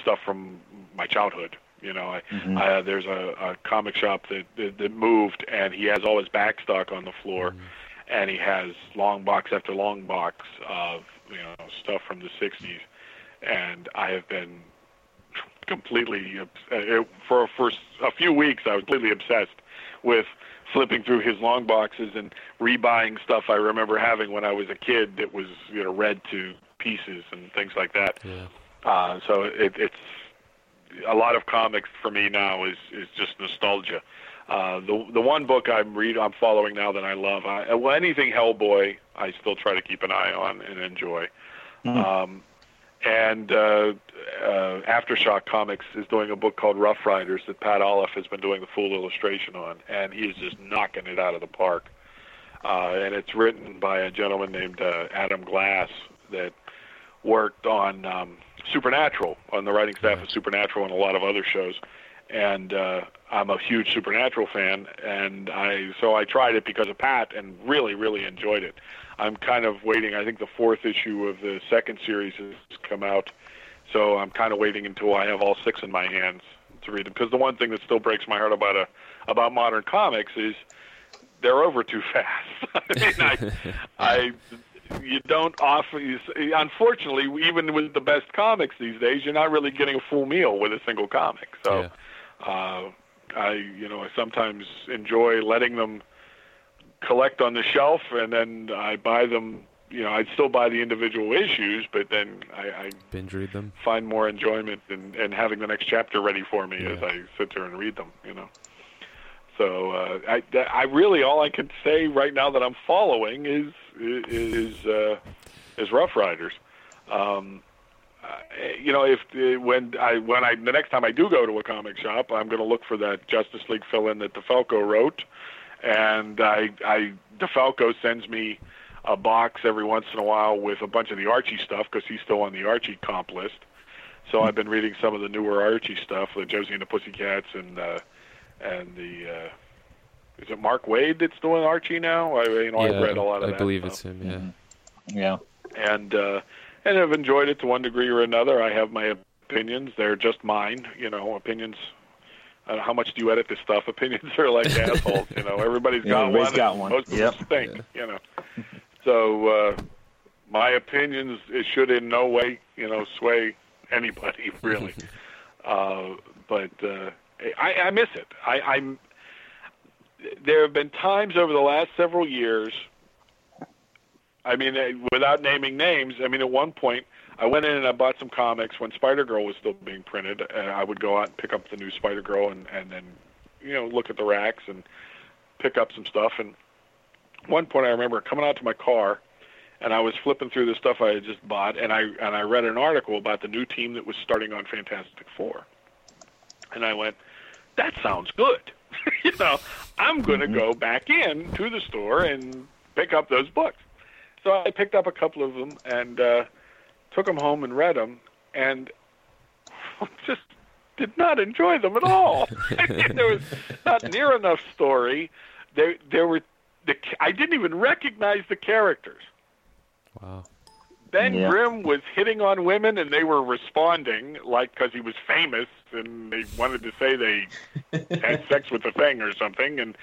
stuff from my childhood. You know, I, Mhm. I, there's a, a comic shop that, that that moved, and he has all his back stock on the floor, and he has long box after long box of you know stuff from the '60s, and I have been completely uh, for for a few weeks. I was completely obsessed with flipping through his long boxes and rebuying stuff I remember having when I was a kid that was you know read to pieces and things like that. Yeah. Uh, so it, it's a lot of comics for me now is is just nostalgia. Uh, the the one book I'm read I'm following now that I love, I, well anything Hellboy, I still try to keep an eye on and enjoy. Um, and uh, uh, Aftershock Comics is doing a book called Rough Riders that Pat Olliffe has been doing the full illustration on, and he is just knocking it out of the park. Uh, and it's written by a gentleman named uh, Adam Glass that worked on um, Supernatural, on the writing staff of Supernatural and a lot of other shows. And uh, I'm a huge Supernatural fan, and I so I tried it because of Pat, and really, really enjoyed it. I'm kind of waiting. I think the fourth issue of the second series has come out, so I'm kind of waiting until I have all six in my hands to read them. Because the one thing that still breaks my heart about a about modern comics is they're over too fast. I mean, I, I you don't offer. You, unfortunately, even with the best comics these days, you're not really getting a full meal with a single comic. So, uh, I you know I sometimes enjoy letting them collect on the shelf, and then I buy them. You know, I'd still buy the individual issues, but then I, I Binge read them. find more enjoyment in, in having the next chapter ready for me as I sit there and read them. You know. So uh, I, I really all I can say right now that I'm following is is uh, is Rough Riders. Um, you know, if uh, when I when I the next time I do go to a comic shop, I'm going to look for that Justice League fill-in that DeFalco wrote, and I I DeFalco sends me a box every once in a while with a bunch of the Archie stuff because he's still on the Archie comp list. So I've been reading some of the newer Archie stuff, the Josie and the Pussycats, and uh, and the uh, is it Mark Waid that's doing Archie now? I you know yeah, I've read a lot of I that I believe stuff it's him. Yeah. Yeah. and uh, and I have enjoyed it to one degree or another. I have my opinions; they're just mine. You know, opinions. Uh, how much do you edit this stuff? Opinions are like assholes. You know, everybody's got Everybody's one. got one. Most of Yep. them stink. You know, so uh, my opinions it should in no way you know sway anybody really. uh, but uh, I, I miss it. I, I'm. There have been times over the last several years I mean, eh, without naming names, I mean, at one point, I went in and I bought some comics when Spider Girl was still being printed. And I would go out and pick up the new Spider Girl and, and then, you know, look at the racks and pick up some stuff. And one point, I remember coming out to my car, and I was flipping through the stuff I had just bought, and I and I read an article about the new team that was starting on Fantastic Four, and I went, "That sounds good." you know, I'm going to go back in to the store and pick up those books. So I picked up a couple of them and uh, took them home and read them, and just did not enjoy them at all. there was not near enough story. There, there were the I didn't even recognize the characters. Wow. Ben Yeah. Grimm was hitting on women, and they were responding like because he was famous, and they wanted to say they had sex with the thing or something, and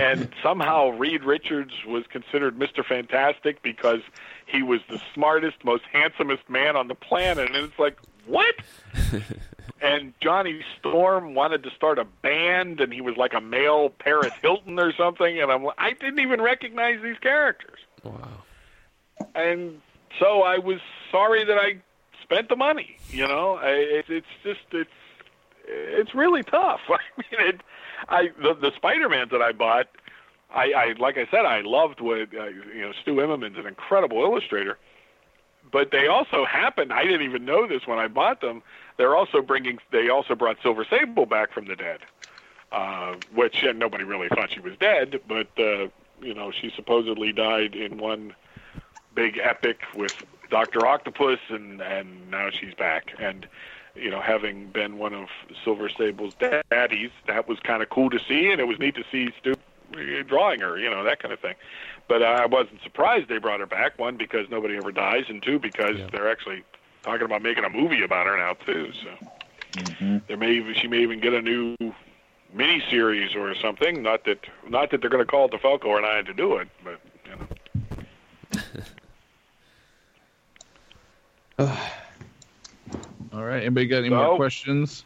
and somehow Reed Richards was considered Mr. Fantastic because he was the smartest, most handsomest man on the planet, and it's like what? and Johnny Storm wanted to start a band, and he was like a male Paris Hilton or something, and I'm like, I didn't even recognize these characters Wow. and so I was sorry that I spent the money. You know, I, it, it's just it's it's really tough. I mean, it, I the, the Spider-Mans that I bought, I, I like I said, I loved what uh, you know. Stu Immonen an incredible illustrator, but they also happened. I didn't even know this when I bought them. They're also bringing. They also brought Silver Sable back from the dead, uh, which uh, nobody really thought she was dead, but uh, you know she supposedly died in one big epic with Doctor Octopus, and and now she's back. And you know, having been one of Silver Sable's daddies, that was kind of cool to see, and it was neat to see Stu drawing her, you know, that kind of thing. But I wasn't surprised they brought her back. One because nobody ever dies, and two because Yeah. they're actually talking about making a movie about her now too. So mm-hmm. there may even, she may even get a new mini series or something. Not that not that they're going to call it DeFalco or I to do it, but you know. All right. Anybody got any So- more questions?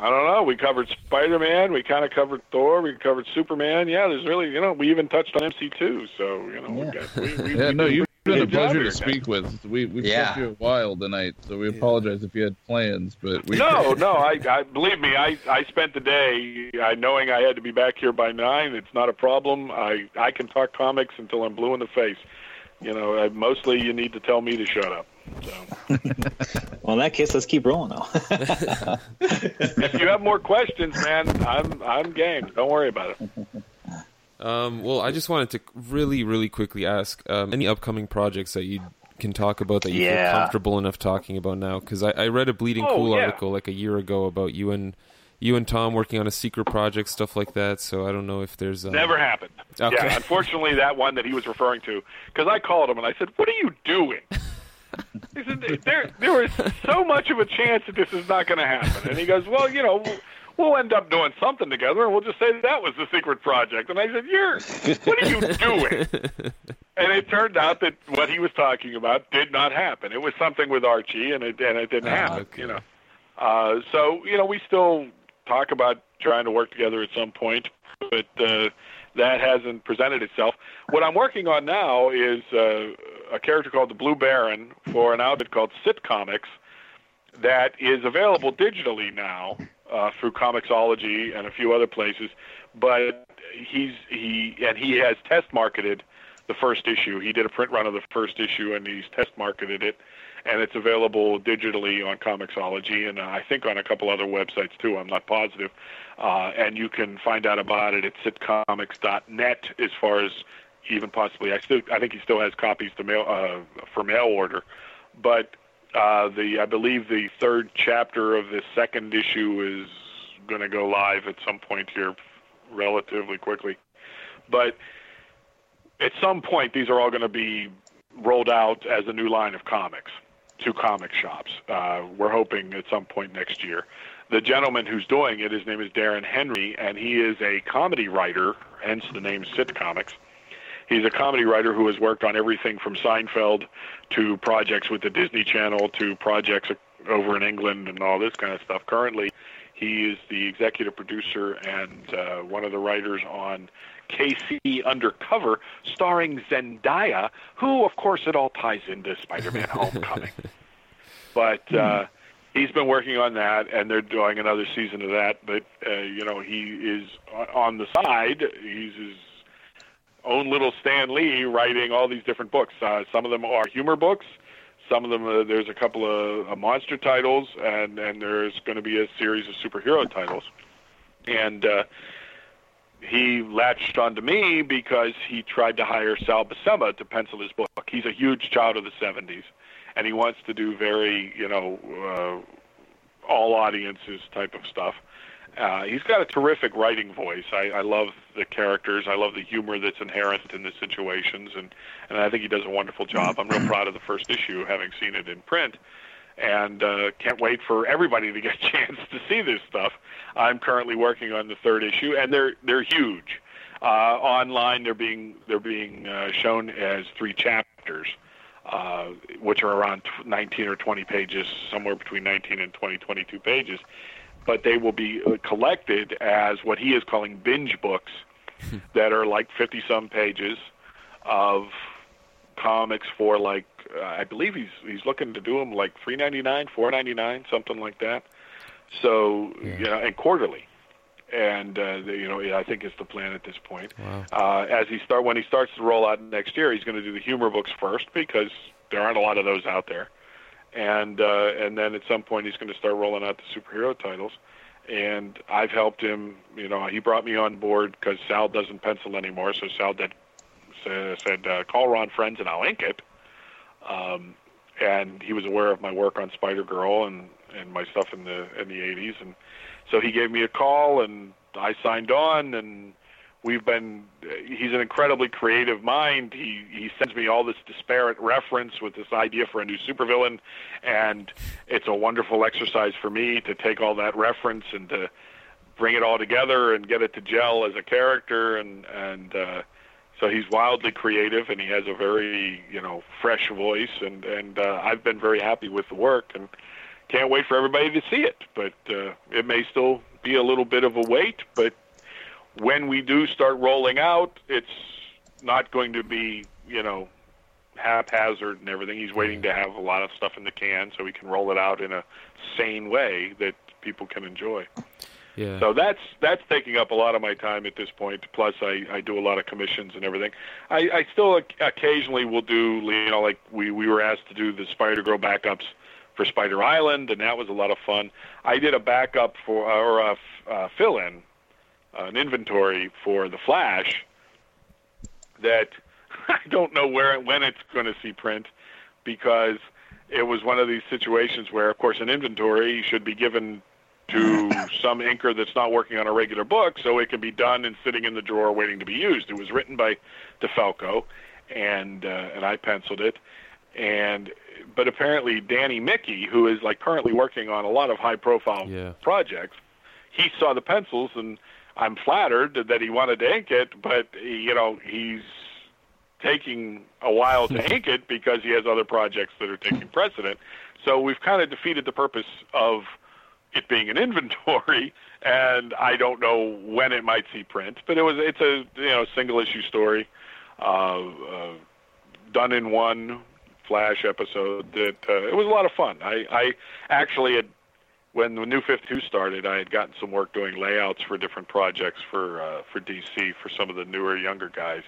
I don't know. We covered Spider Man. We kind of covered Thor. We covered Superman. Yeah, there's really, you know, we even touched on MC2. So, you know, we Yeah. got, we, we, Yeah, we no, you've been a pleasure to guys. speak with. We we Yeah. kept you a while tonight, so we apologize if you had plans, but we No, no. I, I believe me. I, I spent the day I knowing I had to be back here by nine. It's not a problem. I, I can talk comics until I'm blue in the face. You know, I, mostly you need to tell me to shut up. So, Well, in that case, let's keep rolling though. if you have more questions, man, I'm I'm game. Don't worry about it. Um, well, I just wanted to really, really quickly ask um, any upcoming projects that you can talk about that you Yeah. feel comfortable enough talking about now. Because I, I read a Bleeding Oh, Cool yeah. article like a year ago about you and you and Tom working on a secret project, stuff like that. So I don't know if there's um, Never happened. Okay. Yeah, unfortunately, that one that he was referring to, because I called him and I said, "What are you doing?" He said, "There, there was so much of a chance that this is not going to happen." And he goes, "Well, you know, we'll, end up doing something together, and we'll just say that was the secret project." And I said, "You're, what are you doing?" And it turned out that what he was talking about did not happen. It was something with Archie, and it and it didn't Ah, happen. okay. You know, uh, so you know, we still talk about trying to work together at some point, but uh, that hasn't presented itself. What I'm working on now is uh, a character called the Blue Baron for an outfit called Sit Comics that is available digitally now uh, through Comixology and a few other places. But he's he and he has test marketed the first issue. He did a print run of the first issue and he's test marketed it, and it's available digitally on Comixology and uh, I think on a couple other websites too. I'm not positive. Uh, and you can find out about it at sitcomics.net as far as even possibly. I still I think he still has copies to mail uh, for mail order, but uh, the I believe the third chapter of the second issue is going to go live at some point here, relatively quickly. But at some point, these are all going to be rolled out as a new line of comics to comic shops. Uh, we're hoping at some point next year. The gentleman who's doing it, his name is Darren Henry, and he is a comedy writer, hence the name Sit Comics. He's a comedy writer who has worked on everything from Seinfeld to projects with the Disney Channel to projects over in England and all this kind of stuff. Currently, he is the executive producer and uh, one of the writers on KC Undercover, starring Zendaya, who, of course, it all ties into Spider-Man: Homecoming. But uh, he's been working on that, and they're doing another season of that. But uh, you know, he is on- on the side. He's his own little Stan Lee writing all these different books. Uh, some of them are humor books. Some of them, uh, there's a couple of uh, monster titles, and and there's going to be a series of superhero titles. And uh, he latched onto me because he tried to hire Sal Buscema to pencil his book. He's a huge child of the '70s, and he wants to do very, you know, uh, all audiences type of stuff. Uh, he's got a terrific writing voice. I, I love the characters. I love the humor that's inherent in the situations, and and I think he does a wonderful job. I'm real proud of the first issue, having seen it in print, and uh, can't wait for everybody to get a chance to see this stuff. I'm currently working on the third issue, and they're they're huge. Uh, online, they're being they're being uh, shown as three chapters, uh, which are around 19 or 20 pages, somewhere between 19 and 20, 22 pages but they will be uh, collected as what he is calling binge books that are like 50 some pages of comics for like uh, I believe he's he's looking to do them like 3.99, 4.99, something like that. So, yeah. you know, and quarterly. And uh, you know, I think is the plan at this point. Wow. Uh, as he start when he starts to roll out next year, he's going to do the humor books first because there aren't a lot of those out there and uh, and then at some point he's going to start rolling out the superhero titles. And I've helped him. You know, he brought me on board because Sal doesn't pencil anymore. So Sal did said, uh, "Call Ron Frenz and I'll ink it." Um, and he was aware of my work on Spider Girl and and my stuff in the in the 80s, and so he gave me a call, and I signed on, and we've been he's an incredibly creative mind. He he sends me all this disparate reference with this idea for a new supervillain. And it's a wonderful exercise for me to take all that reference and to bring it all together and get it to gel as a character. And and uh so he's wildly creative and he has a very you know fresh voice and and uh, I've been very happy with the work and can't wait for everybody to see it but uh it may still be a little bit of a wait but when we do start rolling out, it's not going to be, you know, haphazard and everything. He's waiting to have a lot of stuff in the can so he can roll it out in a sane way that people can enjoy. Yeah. So that's that's taking up a lot of my time at this point. Plus, I, I do a lot of commissions and everything. I, I still occasionally will do, you know, like we, we were asked to do the Spider Girl backups for Spider Island, and that was a lot of fun. I did a backup for uh, or a, a fill-in an inventory for the Flash that I don't know where when it's going to see print because it was one of these situations where, of course, an inventory should be given to some inker that's not working on a regular book, so it can be done and sitting in the drawer waiting to be used. It was written by DeFalco, and uh, and I penciled it, and but apparently Danny Miki, who is like currently working on a lot of high-profile yeah. projects, he saw the pencils and I'm flattered that he wanted to ink it, but you know he's taking a while to ink it because he has other projects that are taking precedent. So we've kind of defeated the purpose of it being an inventory, and I don't know when it might see print. But it was it's a you know single issue story, uh, uh, done in one flash episode. That uh, it was a lot of fun. I I actually had when the new 52 started, I had gotten some work doing layouts for different projects for uh, for DC for some of the newer, younger guys.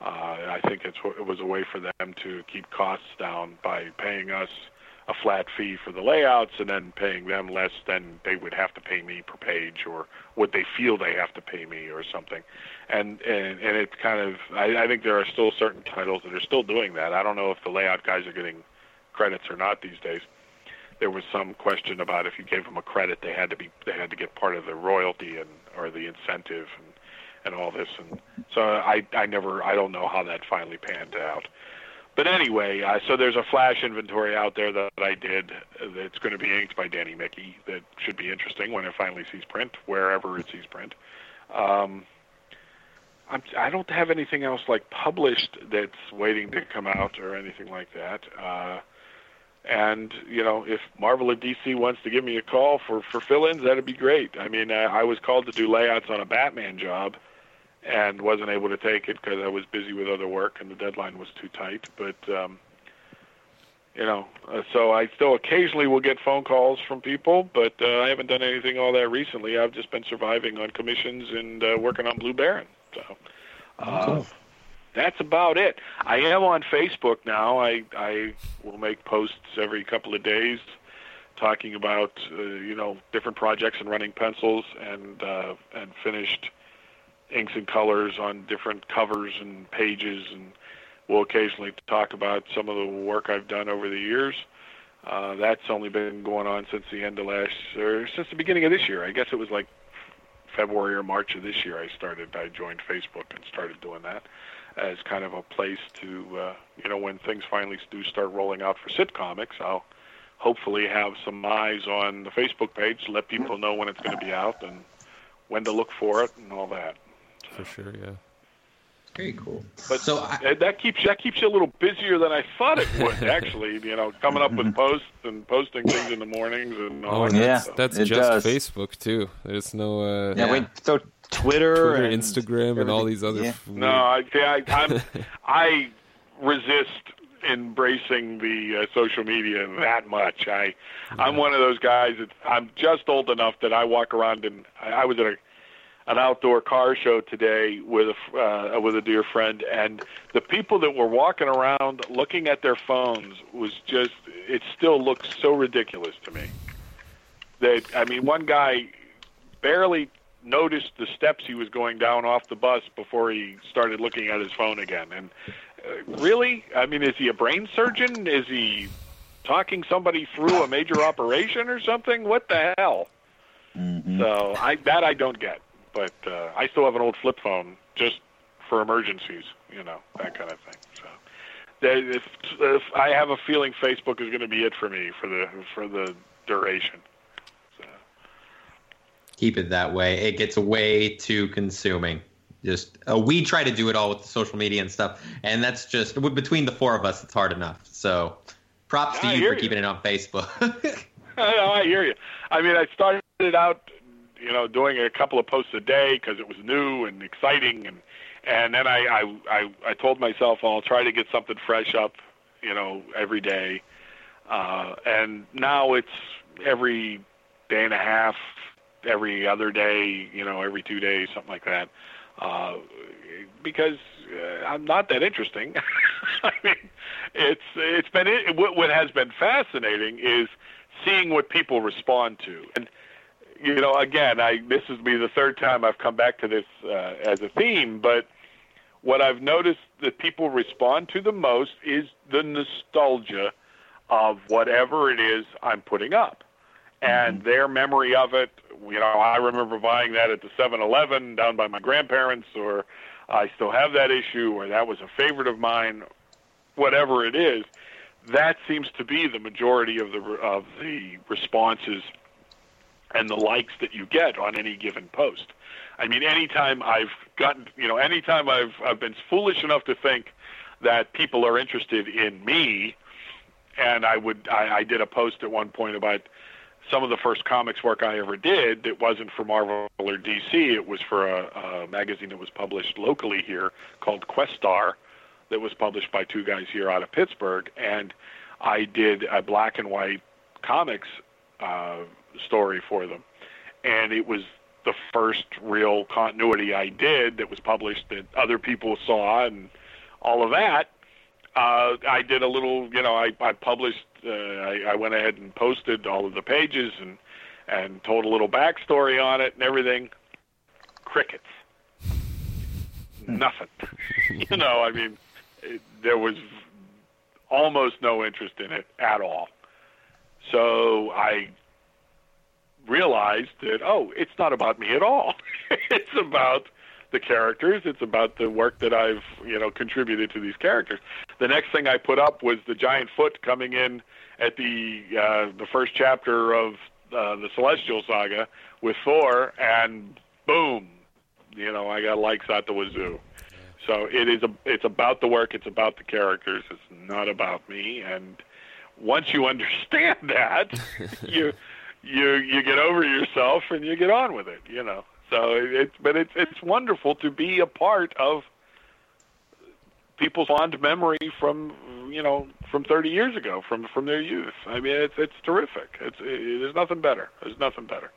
Uh, I think it's it was a way for them to keep costs down by paying us a flat fee for the layouts and then paying them less than they would have to pay me per page or what they feel they have to pay me or something. And and and it kind of I, I think there are still certain titles that are still doing that. I don't know if the layout guys are getting credits or not these days there was some question about if you gave them a credit, they had to be they had to get part of the royalty and or the incentive and and all this. And so I I never I don't know how that finally panned out. But anyway, uh, so there's a flash inventory out there that I did that's going to be inked by Danny Miki that should be interesting when it finally sees print, wherever it sees print. Um, I'm, I don't have anything else like published that's waiting to come out or anything like that. Uh, and you know, if Marvel or DC wants to give me a call for for fill-ins, that'd be great. I mean, I, I was called to do layouts on a Batman job, and wasn't able to take it because I was busy with other work and the deadline was too tight. But um, you know, uh, so I still occasionally will get phone calls from people, but uh, I haven't done anything all that recently. I've just been surviving on commissions and uh, working on Blue Baron. So. Uh, that's about it. I am on Facebook now. I I will make posts every couple of days talking about uh, you know different projects and running pencils and uh, and finished inks and colors on different covers and pages and we'll occasionally talk about some of the work I've done over the years. Uh, that's only been going on since the end of last or since the beginning of this year. I guess it was like February or March of this year, I started. I joined Facebook and started doing that as kind of a place to, uh, you know, when things finally do start rolling out for sitcomics, I'll hopefully have some eyes on the Facebook page to let people know when it's going to be out and when to look for it and all that. For sure, yeah. Very cool. But so I, that keeps that keeps you a little busier than I thought it would. Actually, you know, coming up with posts and posting things in the mornings and all Oh, that yeah. stuff. That's It just does. Facebook too. There's no uh, Yeah, Yeah. wait, so Twitter, Twitter, and Instagram, and all these other. Yeah. f- No, I, see, I, I'm, I resist embracing the uh, social media that much. I, I'm one of those guys that I'm just old enough that I walk around and I, I was at a, an outdoor car show today with a uh, with a dear friend, and the people that were walking around looking at their phones was just it still looks so ridiculous to me. That I mean, one guy barely noticed the steps he was going down off the bus before he started looking at his phone again. And uh, really, I mean, is he a brain surgeon? Is he talking somebody through a major operation or something? What the hell? Mhm. So I that I don't get. But uh, I still have an old flip phone just for emergencies, you know, that kind of thing. So if, if I have a feeling Facebook is going to be it for me for the for the duration. So. keep it that way. It gets way too consuming. Just uh, we try to do it all with the social media and stuff, and that's just between the four of us. It's hard enough. So, props I to you for you. keeping it on Facebook. no, I hear you. I mean, I started out, you know, doing a couple of posts a day because it was new and exciting, and and then I, I I I told myself I'll try to get something fresh up, you know, every day. Uh, and now it's every day and a half, every other day, you know, every two days, something like that. Uh, because uh, I'm not that interesting. I mean, it's it's been it, what, what has been fascinating is seeing what people respond to. And you know, again, I this is be the third time I've come back to this uh, as a theme, but what I've noticed that people respond to the most is the nostalgia of whatever it is I'm putting up. And their memory of it, you know, I remember buying that at the 7-Eleven down by my grandparents, or I still have that issue, or that was a favorite of mine, whatever it is. That seems to be the majority of the of the responses and the likes that you get on any given post. I mean, anytime I've gotten, you know, anytime I've I've been foolish enough to think that people are interested in me, and I would I, I did a post at one point about some of the first comics work I ever did that wasn't for Marvel or DC. It was for a, a magazine that was published locally here called Questar, that was published by two guys here out of Pittsburgh, and I did a black and white comics uh, story for them, and it was the first real continuity I did that was published that other people saw and all of that. Uh, I did a little, you know, I, I published, uh, I, I went ahead and posted all of the pages and and told a little backstory on it and everything. Crickets. Nothing. you know, I mean, it, there was almost no interest in it at all. So I realized that oh, it's not about me at all. it's about the characters. It's about the work that I've you know contributed to these characters. The next thing I put up was the giant foot coming in at the uh, the first chapter of uh, the Celestial Saga with Thor, and boom, you know I got likes out the wazoo. So it is a it's about the work. It's about the characters. It's not about me. And once you understand that, you you you get over yourself and you get on with it. You know. So it's but it's it's wonderful to be a part of people's fond memory from you know from 30 years ago from from their youth. I mean it's it's terrific. It's it, there's nothing better. There's nothing better.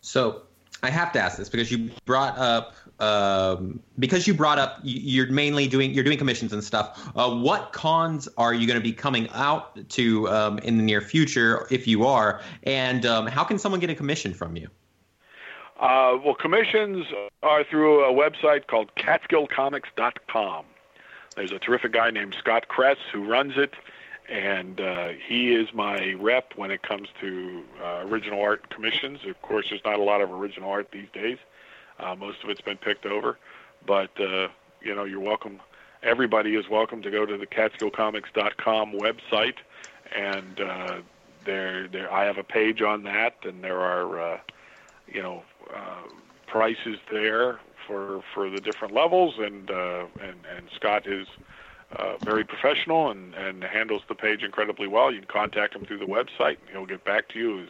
So I have to ask this because you brought up um, because you brought up you- you're mainly doing you're doing commissions and stuff. Uh, what cons are you going to be coming out to um, in the near future if you are, and um, how can someone get a commission from you? Uh, well, commissions are through a website called CatskillComics.com. There's a terrific guy named Scott Kress who runs it, and uh, he is my rep when it comes to uh, original art commissions. Of course, there's not a lot of original art these days. Uh, most of it's been picked over, but uh, you know, you're welcome. Everybody is welcome to go to the CatskillComics.com website, and uh, there, there, I have a page on that, and there are, uh, you know, prices there for for the different levels, and and and Scott is uh, very professional and, and handles the page incredibly well. You can contact him through the website, and he'll get back to you as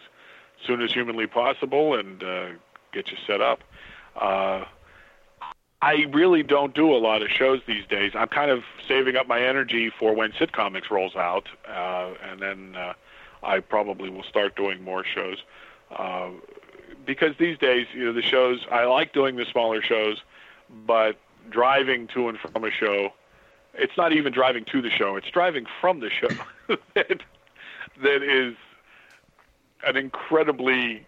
soon as humanly possible and uh, get you set up. Uh, I really don't do a lot of shows these days. I'm kind of saving up my energy for when Sitcomics rolls out, uh, and then uh, I probably will start doing more shows. Uh, because these days, you know, the shows I like doing the smaller shows, but driving to and from a show it's not even driving to the show; it's driving from the show. that, that is an incredibly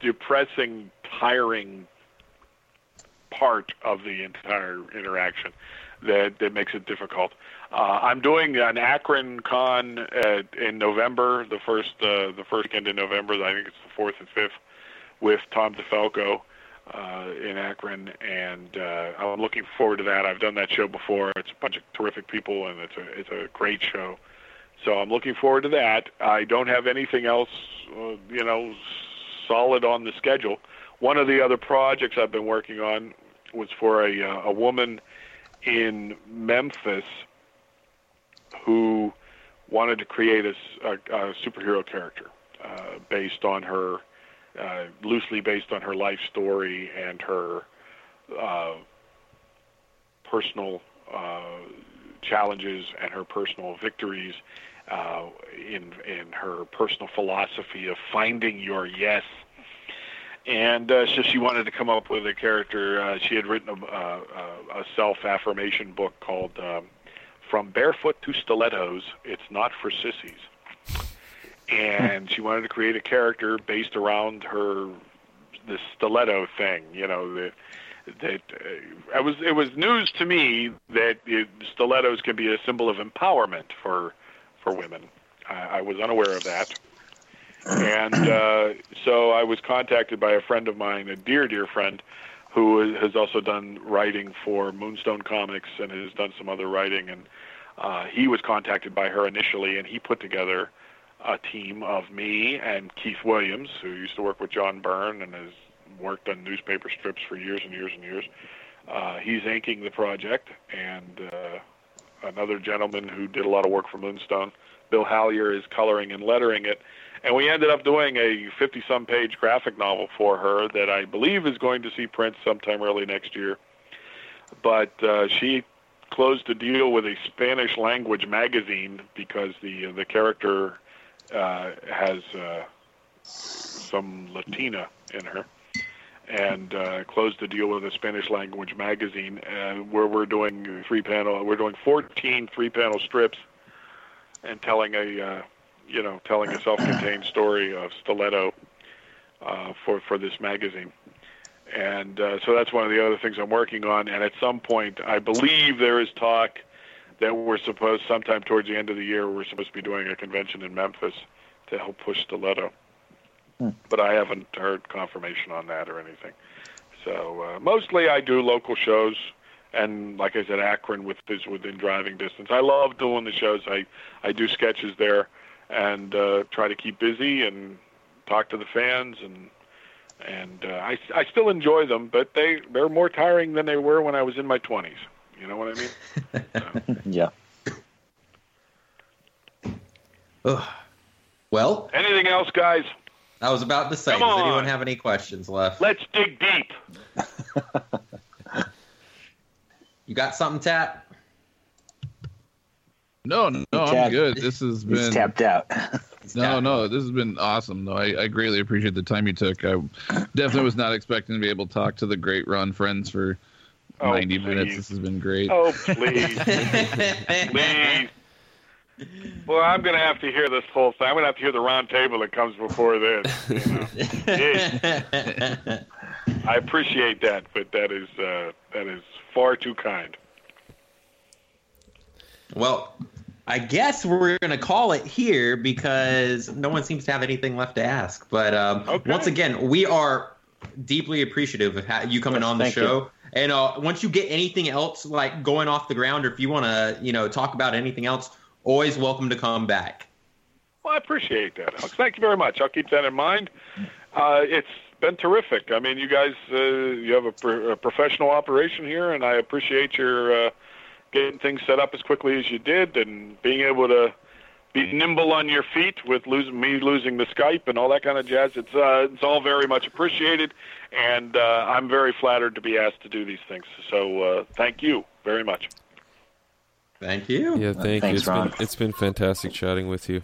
depressing, tiring part of the entire interaction that that makes it difficult. Uh, I'm doing an Akron con at, in November, the first uh, the first weekend in November. I think it's the fourth and fifth, with Tom DeFalco uh, in Akron, and uh, I'm looking forward to that. I've done that show before. It's a bunch of terrific people, and it's a it's a great show. So I'm looking forward to that. I don't have anything else, uh, you know, solid on the schedule. One of the other projects I've been working on was for a uh, a woman in Memphis who wanted to create a, a, a superhero character uh, based on her uh, loosely based on her life story and her uh, personal uh, challenges and her personal victories uh, in in her personal philosophy of finding your yes. And uh, so she wanted to come up with a character. Uh, she had written a, a, a self-affirmation book called um, "From Barefoot to Stilettos." It's not for sissies and she wanted to create a character based around her the stiletto thing. You know that that uh, it was it was news to me that it, stilettos can be a symbol of empowerment for for women. I, I was unaware of that, and uh, so I was contacted by a friend of mine, a dear dear friend, who has also done writing for Moonstone Comics and has done some other writing and. Uh, he was contacted by her initially, and he put together a team of me and Keith Williams, who used to work with John Byrne and has worked on newspaper strips for years and years and years. Uh, he's inking the project, and uh, another gentleman who did a lot of work for Moonstone, Bill Hallier, is coloring and lettering it. And we ended up doing a 50 some page graphic novel for her that I believe is going to see print sometime early next year. But uh, she closed a deal with a Spanish language magazine because the the character uh, has uh, some Latina in her, and uh, closed the deal with a Spanish language magazine, uh, where we're doing three panel. We're doing 14 three panel strips, and telling a uh, you know telling a self-contained story of Stiletto uh, for for this magazine. And so that's one of the other things I'm working on. And at some point, I believe there is talk that we're supposed sometime towards the end of the year we're supposed to be doing a convention in Memphis to help push Stiletto. Hmm. But I haven't heard confirmation on that or anything. So uh, mostly I do local shows, and like I said, Akron with is within driving distance. I love doing the shows. I I do sketches there, and uh, try to keep busy and talk to the fans and and uh, I I still enjoy them, but they they're more tiring than they were when I was in my twenties. You know what I mean? So. yeah. Ugh. Well, anything else, guys? I was about to say, Come does on. anyone have any questions left? Let's dig deep. You got something, Tap? No, no, no, I'm good. This has He's been tapped out. no, no. This has been awesome. though. I, I greatly appreciate the time you took. I definitely was not expecting to be able to talk to the great Ron Frenz for Oh, 90 minutes. This has been great. Oh, please, please. Well, I'm going to have to hear this whole thing. I'm going to have to hear the round table that comes before this. You know? I appreciate that, but that is uh, that is far too kind. well, I guess we're going to call it here because no one seems to have anything left to ask. But um, Okay. once again, we are deeply appreciative of ha- you coming Yes, on the thank show. And uh, once you get anything else like going off the ground, or if you want to, you know, talk about anything else, always welcome to come back. Well, I appreciate that, Alex. Thank you very much. I'll keep that in mind. Uh, it's been terrific. I mean, you guys, uh, you have a, pro- a professional operation here, and I appreciate your uh, getting things set up as quickly as you did, and being able to be nimble on your feet with losing me losing the Skype and all that kind of jazz. It's uh, it's all very much appreciated, and uh, I'm very flattered to be asked to do these things. So uh, thank you very much. Thank you. Yeah, thank Thanks, you. It's Ron. been it's been fantastic chatting with you.